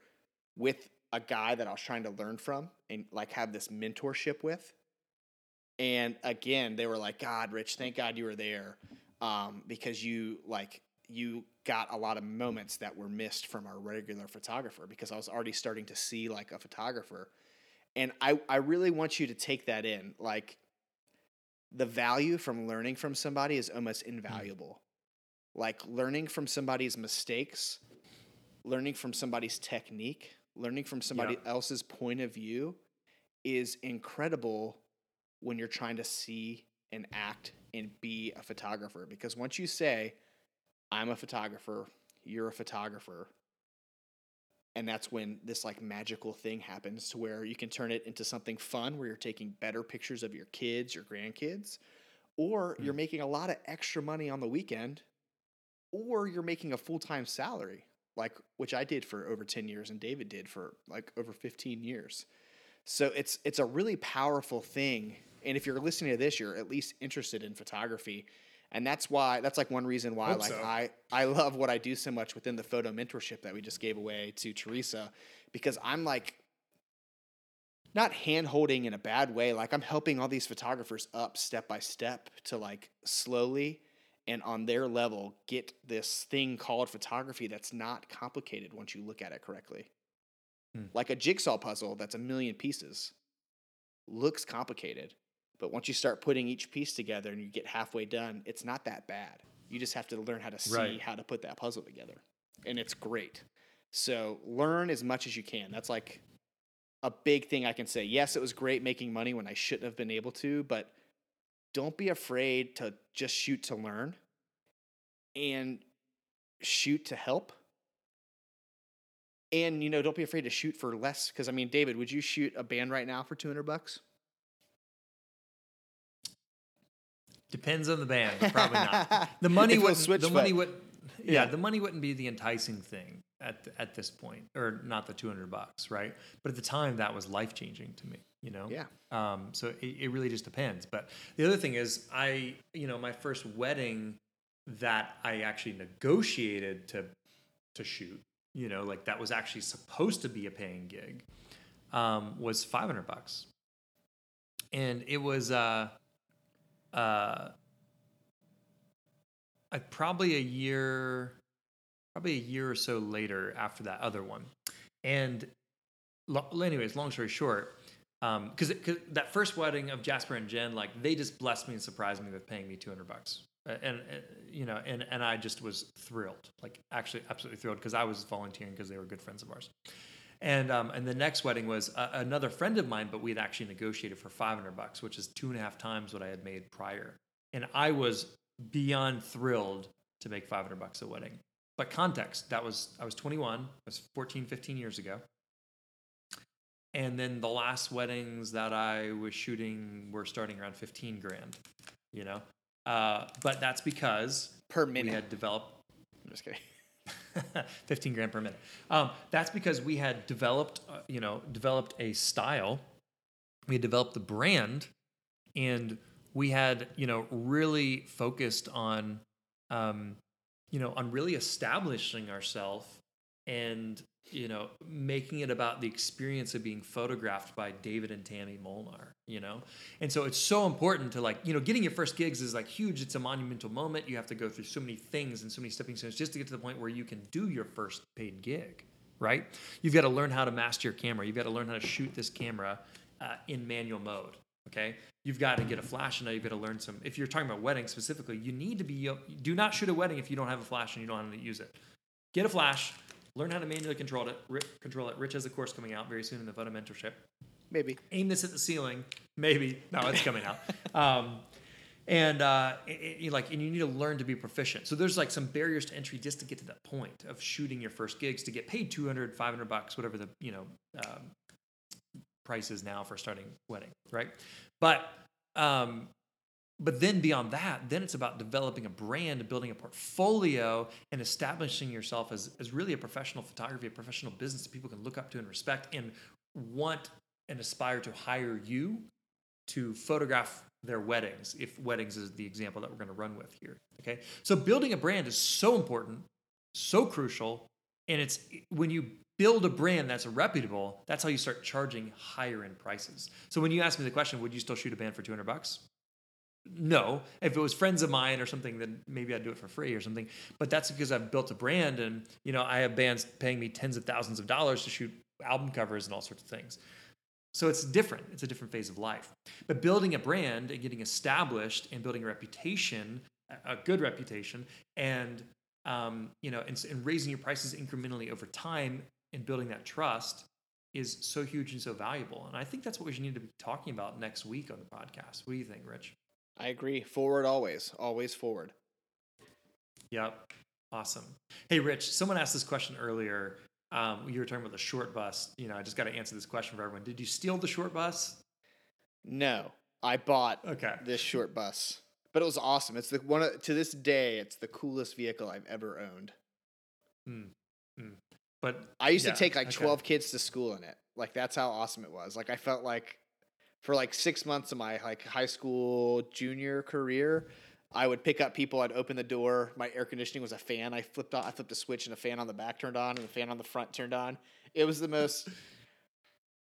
with a guy that I was trying to learn from and like have this mentorship with. And again, they were like, God, Rich, thank God you were there. Um, because you like you got a lot of moments that were missed from our regular photographer because I was already starting to see like a photographer. And I, I really want you to take that in. Like the value from learning from somebody is almost invaluable. Like learning from somebody's mistakes, learning from somebody's technique, learning from somebody else's point of view is incredible when you're trying to see and act and be a photographer. Because once you say, I'm a photographer, you're a photographer, and that's when this like magical thing happens to where you can turn it into something fun where you're taking better pictures of your kids, your grandkids, or hmm. you're making a lot of extra money on the weekend, or you're making a full-time salary, like which I did for over 10 years and David did for like over 15 years. So it's it's a really powerful thing. And if you're listening to this, you're at least interested in photography. And that's why that's like one reason why Hope like so. I I love what I do so much within the photo mentorship that we just gave away to Teresa because I'm like not hand holding in a bad way. Like I'm helping all these photographers up step by step to like slowly and on their level get this thing called photography that's not complicated once you look at it correctly. Hmm. Like a jigsaw puzzle that's a million pieces looks complicated, but once you start putting each piece together and you get halfway done, it's not that bad. You just have to learn how to see Right. how to put that puzzle together. And it's great. So learn as much as you can. That's like a big thing I can say. Yes, it was great making money when I shouldn't have been able to, but don't be afraid to just shoot to learn and shoot to help. And you know, don't be afraid to shoot for less because I mean, David, would you shoot a band right now for 200 bucks? Depends on the band, but probably not. The money If it was wouldn't. The money would. Yeah, Yeah. the money wouldn't be the enticing thing at at this point, or not the two hundred bucks, right? But at the time, that was life changing to me. You know. Yeah. Um, so it, it really just depends. But the other thing is, I you know my first wedding that I actually negotiated to to shoot. You know, like that was actually supposed to be a paying gig. Um, was five hundred bucks, and it was uh, uh, I probably a year probably a year or so later after that other one. And lo- anyways, long story short, um because that first wedding of Jasper and Jen, like they just blessed me and surprised me with paying me 200 bucks. Uh, And, and you know, and, and I just was thrilled, like actually absolutely thrilled because I was volunteering because they were good friends of ours. And um, and the next wedding was a, another friend of mine, but we had actually negotiated for 500 bucks, which is two and a half times what I had made prior. And I was beyond thrilled to make 500 bucks a wedding. But context, that was I was 21, it was 14, 15 years ago. And then the last weddings that I was shooting were starting around 15 grand, you know. Uh, but that's because Per minute. we had developed I'm just kidding. 15 grand per minute. Um, that's because we had developed, uh, you know, developed a style. We had developed the brand, and we had, you know, really focused on, um, you know, on really establishing ourselves and you know making it about the experience of being photographed by David and Tammy Molnar. You know, and so it's so important to like, you know, getting your first gigs is like huge. It's a monumental moment. You have to go through so many things and so many stepping stones just to get to the point where you can do your first paid gig, right? You've got to learn how to master your camera. You've got to learn how to shoot this camera uh, in manual mode. Okay, you've got to get a flash, and now you've got to learn some. If you're talking about weddings specifically, you need to be. Do not shoot a wedding if you don't have a flash and you don't know how to use it. Get a flash. Learn how to manually control it. Ri- Control it. Rich has a course coming out very soon in the photo mentorship Maybe. aim this at the ceiling. Maybe no, it's coming out. Um, and uh, it, it- like, and you need to learn to be proficient. So there's like some barriers to entry just to get to that point of shooting your first gigs to get paid 200, 500 bucks, whatever the you know um, price is now for starting wedding, right? But um, but then beyond that, then it's about developing a brand, and building a portfolio, and establishing yourself as, as really a professional photography, a professional business that people can look up to and respect and want and aspire to hire you to photograph their weddings, if weddings is the example that we're going to run with here. Okay. So building a brand is so important, so crucial. And it's when you build a brand that's reputable, that's how you start charging higher end prices. So when you ask me the question, would you still shoot a band for 200 bucks? No. If it was friends of mine or something, then maybe I'd do it for free or something. But that's because I've built a brand and, you know, I have bands paying me tens of thousands of dollars to shoot album covers and all sorts of things. So it's different. It's a different phase of life. But building a brand and getting established and building a reputation, a good reputation, and um, you know, and, and raising your prices incrementally over time and building that trust is so huge and so valuable. And I think that's what we should need to be talking about next week on the podcast. What do you think, Rich? I agree. Forward always. Always forward. Yep. Awesome. Hey, Rich, someone asked this question earlier. Um, you were talking about the short bus. You know, I just got to answer this question for everyone. Did you steal the short bus? No. I bought Okay. this short bus. But it was awesome. It's the one to this day, it's the coolest vehicle I've ever owned. Mm, mm. But I used Yeah, to take like okay. 12 kids to school in it. Like that's how awesome it was. Like I felt like for like 6 months of my like high school junior career, I would pick up people, I'd open the door, my air conditioning was a fan. I flipped on I flipped a switch and a fan on the back turned on and the fan on the front turned on. It was the most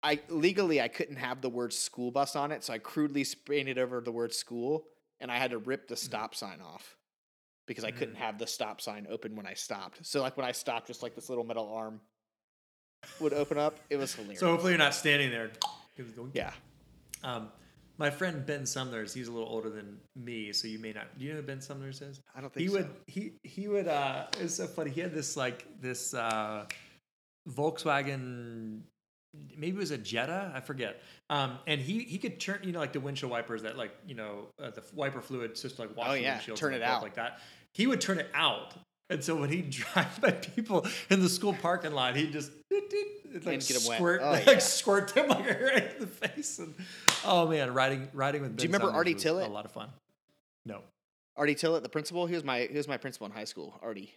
I legally I couldn't have the word school bus on it, so I crudely painted over the word school and I had to rip the stop sign off because I couldn't Mm. have the stop sign open when I stopped. So like when I stopped, just like this little metal arm would open up. It was hilarious. so hopefully you're not standing there. yeah, Um, my friend Ben Sumners, he's a little older than me, so you may not. Do you know who Ben Sumners is? I don't think he so. would he he would uh it was so funny he had this like this uh volkswagen maybe it was a jetta i forget um and he he could turn you know like the windshield wipers that like you know uh, the wiper fluid just like wash Oh, the yeah, windshields turn and it stuff out. like that he would turn it out and so when he'd drive by people in the school parking lot he'd just like And get wet. squirt Oh, like yeah. squirt them like right in the face and oh man riding riding with Do you remember Summers Artie Tillett? a lot of fun no Artie Tillett, the principal. He was my he was my principal in high school. Artie.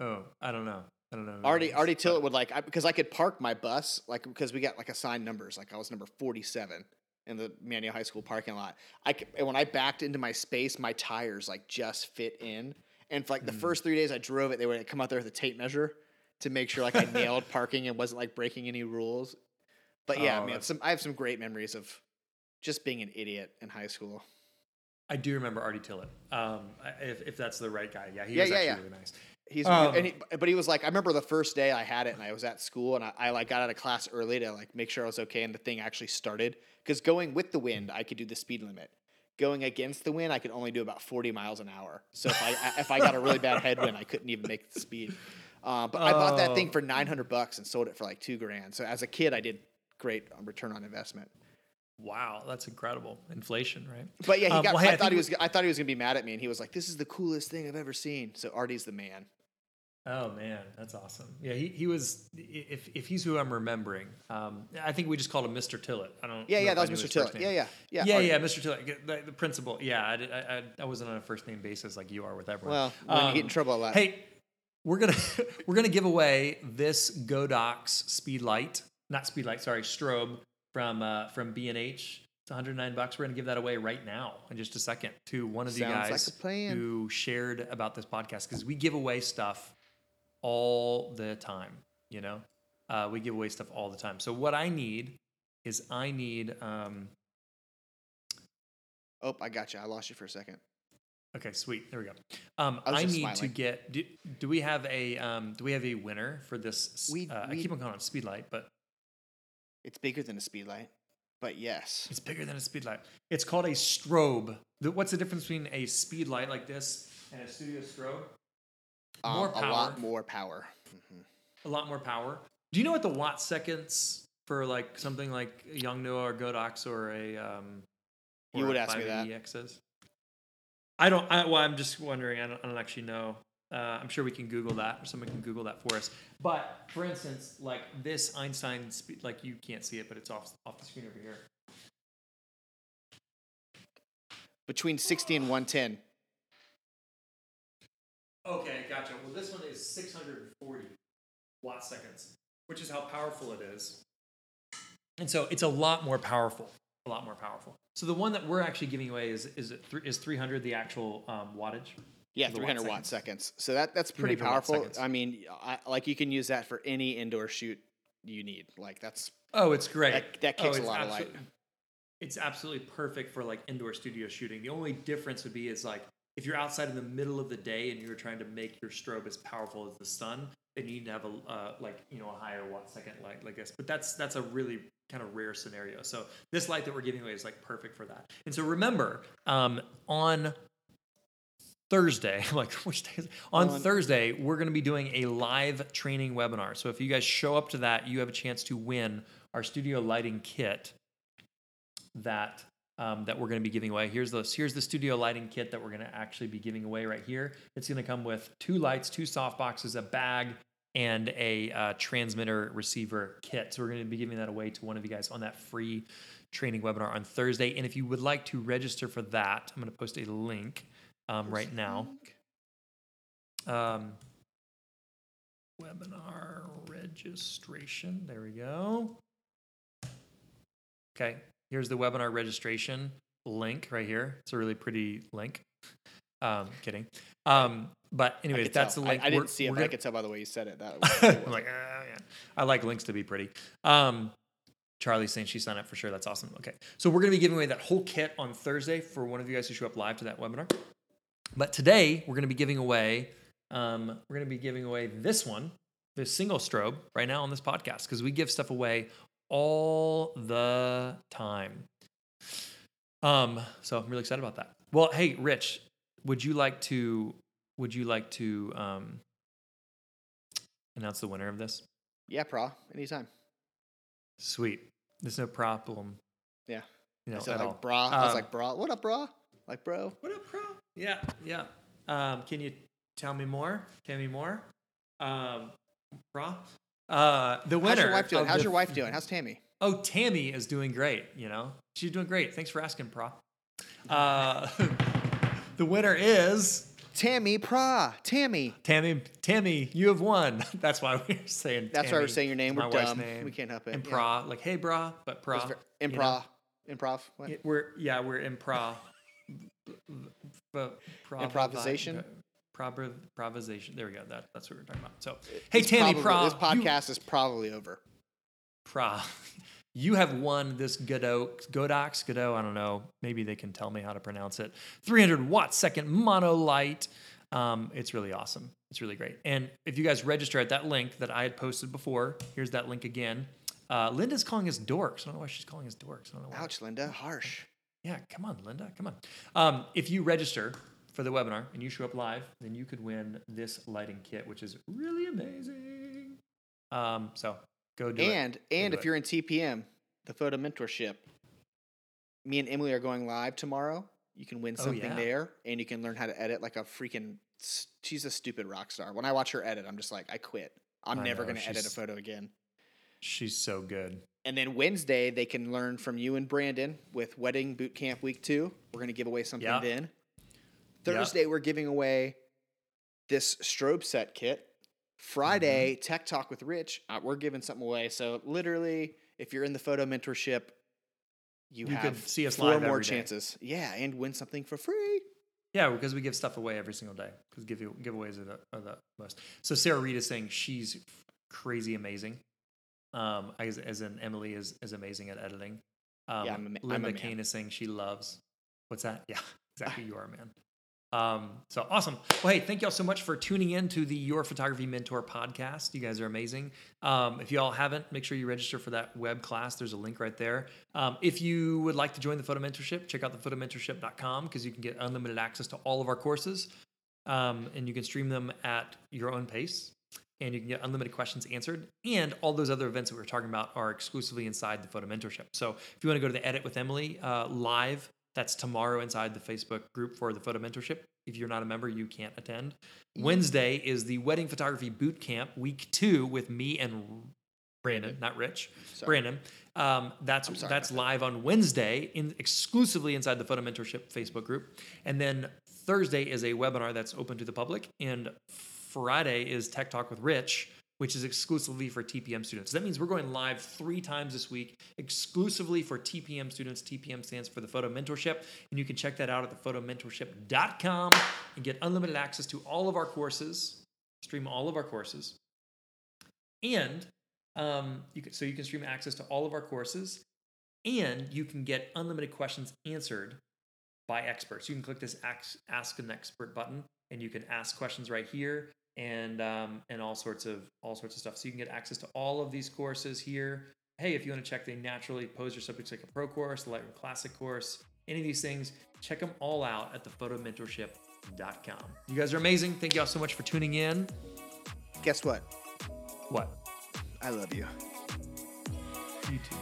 oh i don't know i don't know Artie Artie Tillett would like I, because I could park my bus like because we got like assigned numbers. Like I was number forty seven in the Manteo High School parking lot. I and when I backed into my space, my tires like just fit in. And for like the Mm. first three days I drove it, they would come out there with a tape measure to make sure like I nailed parking and wasn't like breaking any rules. But yeah, Oh, man, some I have some great memories of just being an idiot in high school. I do remember Artie Tillett. Um, if, if that's the right guy, yeah, he Yeah, was yeah, actually yeah. really nice. He's Um, and he, but he was like, I remember the first day I had it and I was at school and I, I like got out of class early to like make sure I was okay and the thing actually started because going with the wind I could do the speed limit. Going against the wind, I could only do about forty miles an hour. So if I if I got a really bad headwind, I couldn't even make the speed. Uh, but I bought that thing Oh. for nine hundred bucks and sold it for like two grand. So as a kid, I did great on return on investment. Wow, that's incredible. Inflation, right? But yeah, he Um, got. well, I I, thought he was. I thought he was gonna be mad at me, and he was like, "This is the coolest thing I've ever seen." So Artie's the man. Oh man, that's awesome. Yeah, he, he was. If if he's who I'm remembering, um, I think we just called him Mr. Tillett. I don't. Yeah, know yeah, that was Mr. Tillett. Yeah, yeah, yeah. Yeah, Artie. yeah, Mr. Tillett, the, the principal. Yeah, I, I, I, wasn't on a first name basis like you are with everyone. Well, when you get in Um, trouble a lot. Hey, we're gonna we're gonna give away this Godox Speedlight, not Speedlight, sorry, strobe from uh, from B and H. It's 109 bucks. We're gonna give that away right now in just a second to one of the Sounds like guys plan. who shared about this podcast because we give away stuff all the time. You know, uh, we give away stuff all the time. So what I need is I need. Um, Oh, I got you. I lost you for a second. Okay, sweet. There we go. Um, I I need to get. Do, do we have a um, Do we have a winner for this? We- uh, I keep on calling it Speedlight, but It's bigger than a speedlight, but yes. it's bigger than a Speedlight. It's called a strobe. The, what's the difference between a Speedlight like this and a Studio strobe? Um, More A lot more power. Mhm. A lot more power. Do you know what the watt seconds for like something like a Young or Godox or a um, You would ask me that. 580X is? I don't. I, well, I'm just wondering. I don't, I don't actually know. Uh, I'm sure we can Google that, or someone can Google that for us. But for instance, like this Einstein, spe- like you can't see it, but it's off off the screen over here. Between 60 and 110. Okay, gotcha. Well, this one is 640 watt seconds, which is how powerful it is. And so it's a lot more powerful. A lot more powerful. So the one that we're actually giving away is is it three, is 300 the actual um, wattage? Yeah, The watt 300 watt seconds. So that that's pretty powerful. I mean, I, like you can use that for any indoor shoot you need. Like that's Oh, it's great. That- that Oh, kicks a it's lot of light. It's absolutely perfect for like indoor studio shooting. The only difference would be is like if you're outside in the middle of the day and you're trying to make your strobe as powerful as the sun, then you need to have a uh, like you know a higher watt second light like this. But that's that's a really kind of rare scenario. So this light that we're giving away is like perfect for that. And so remember, um, on Thursday, I'm like which day is it? On, On- Thursday, we're going to be doing a live training webinar. So if you guys show up to that, you have a chance to win our studio lighting kit that um, that we're going to be giving away. Here's the here's the studio lighting kit that we're going to actually be giving away right here. It's going to come with two lights, two soft boxes, a bag, and a uh, transmitter receiver kit. So we're going to be giving that away to one of you guys on that free training webinar on Thursday. And if you would like to register for that, I'm going to post a link um, right now. Um, webinar registration. There we go. Okay, here's the webinar registration link right here. It's a really pretty link. Um, kidding. Um, but I anyways, that's tell. the link. I, I didn't We're- see it, but I gonna- could tell by the way you said it. That I'm like, ah, yeah. I like links to be pretty. Um, Charlie's saying she signed up for sure. That's awesome. Okay. So we're going to be giving away that whole kit on Thursday for one of you guys who show up live to that webinar. But today we're going to be giving away, um, we're going to be giving away this one, this single strobe right now on this podcast because we give stuff away all the time. Um, so I'm really excited about that. Well, hey, Rich, would you like to, would you like to, um, announce the winner of this? yeah, pra, anytime. Sweet. There's no problem. Yeah. You know, I said at like all. bra. I was Um, like bra. What up, bra? Like bro. What up, bro? Yeah, yeah. Um, can you tell me more? Tell me more. Um, bro. Uh, the winner. How's your wife doing? How's the- your wife doing? How's Tammy? Oh, Tammy is doing great. You know, she's doing great. Thanks for asking, Pro. Uh, the winner is Tammy pra. Tammy. Tammy. Tammy, you have won. That's why we we're saying. That's why we're saying your name. It's We're dumb. name. We can't help it. And Yeah. like hey, bra, but pra. Ver- you know? Improv. Improv. What? Yeah, We're yeah, we're improv. Improvisation? Prob- improvisation. There we go. That, that's what we're talking about. So, hey, It's Tammy, probably- Pra, This you- podcast is probably over. Pro, you have won this Godot, Godox, Godot, I don't know. Maybe they can tell me how to pronounce it. 300 watt second monolight Um, it's really awesome. It's really great. And if you guys register at that link that I had posted before, here's that link again. Uh, Linda's calling us dorks. I don't know why she's calling us dorks. I don't know why. Ouch, Linda. Harsh. Yeah, come on, Linda. Come on. Um, if you register for the webinar and you show up live, then you could win this lighting kit, which is really amazing. Um, so go do it. and Go and if it. you're in TPM, the photo mentorship, me and Emily are going live tomorrow. You can win Oh, something yeah. there, and you can learn how to edit like a freaking. She's a stupid rock star. When I watch her edit, I'm just like, I quit. I'm I never going to edit a photo again. she's so good. And then Wednesday, they can learn from you and Brandon with Wedding Boot Camp Week Two. We're going to give away something Yeah. then. Thursday, we're giving away this strobe set kit. Friday, Mm-hmm. Tech Talk with Rich. Uh, we're giving something away. So literally, if you're in the photo mentorship, you, You have could see us four live more every day. chances. Yeah, and win something for free. Yeah, because we give stuff away every single day. Because give you giveaways are the, are the most. So Sarah Reed is saying she's crazy amazing. Um, as, as in Emily is is amazing at editing. Um, Yeah, I'm a ma- I'm a Linda. Kane is saying she loves. What's that? Yeah, exactly. You are, a man. Um, so awesome. Well, hey, thank y'all so much for tuning in to the Your Photography Mentor podcast. You guys are amazing. Um, if y'all haven't, make sure you register for that web class. There's a link right there. Um, if you would like to join the photo mentorship, check out the photomentorship.com because you can get unlimited access to all of our courses. Um, and you can stream them at your own pace and you can get unlimited questions answered. And all those other events that we were talking about are exclusively inside the photo mentorship. So if you want to go to the Edit with Emily uh, live, that's tomorrow inside the Facebook group for the photo mentorship. If you're not a member, you can't attend. Wednesday is the wedding photography boot camp, week two, with me and Brandon, not Rich. Sorry. Brandon. Um, that's that's live on Wednesday, in exclusively inside the Photo Mentorship Facebook group, and then Thursday is a webinar that's open to the public, and Friday is Tech Talk with Rich, which is exclusively for TPM students. That means we're going live three times this week, exclusively for TPM students. TPM stands for the Photo Mentorship, and you can check that out at thephotomentorship.com and get unlimited access to all of our courses, stream all of our courses, and um, you can, so you can stream access to all of our courses, and you can get unlimited questions answered by experts. You can click this ask, ask an expert button, and you can ask questions right here, and um, and all sorts of all sorts of stuff. So you can get access to all of these courses here. Hey, if you want to check the naturally pose your subjects like a pro course, the Lightroom Classic course, any of these things, check them all out at thephotomentorship.com. You guys are amazing. Thank you all so much for tuning in. Guess what? What? I love you. You too,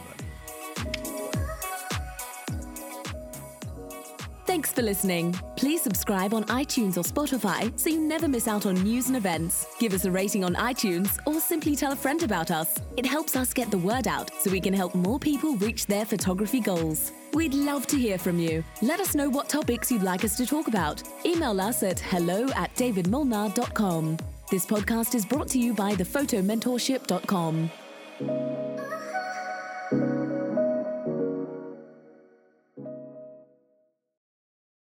Thanks for listening. Please subscribe on iTunes or Spotify so you never miss out on news and events. Give us a rating on iTunes or simply tell a friend about us. It helps us get the word out so we can help more people reach their photography goals. We'd love to hear from you. Let us know what topics you'd like us to talk about. Email us at hello at davidmolnar.com. This podcast is brought to you by thephotomentorship.com.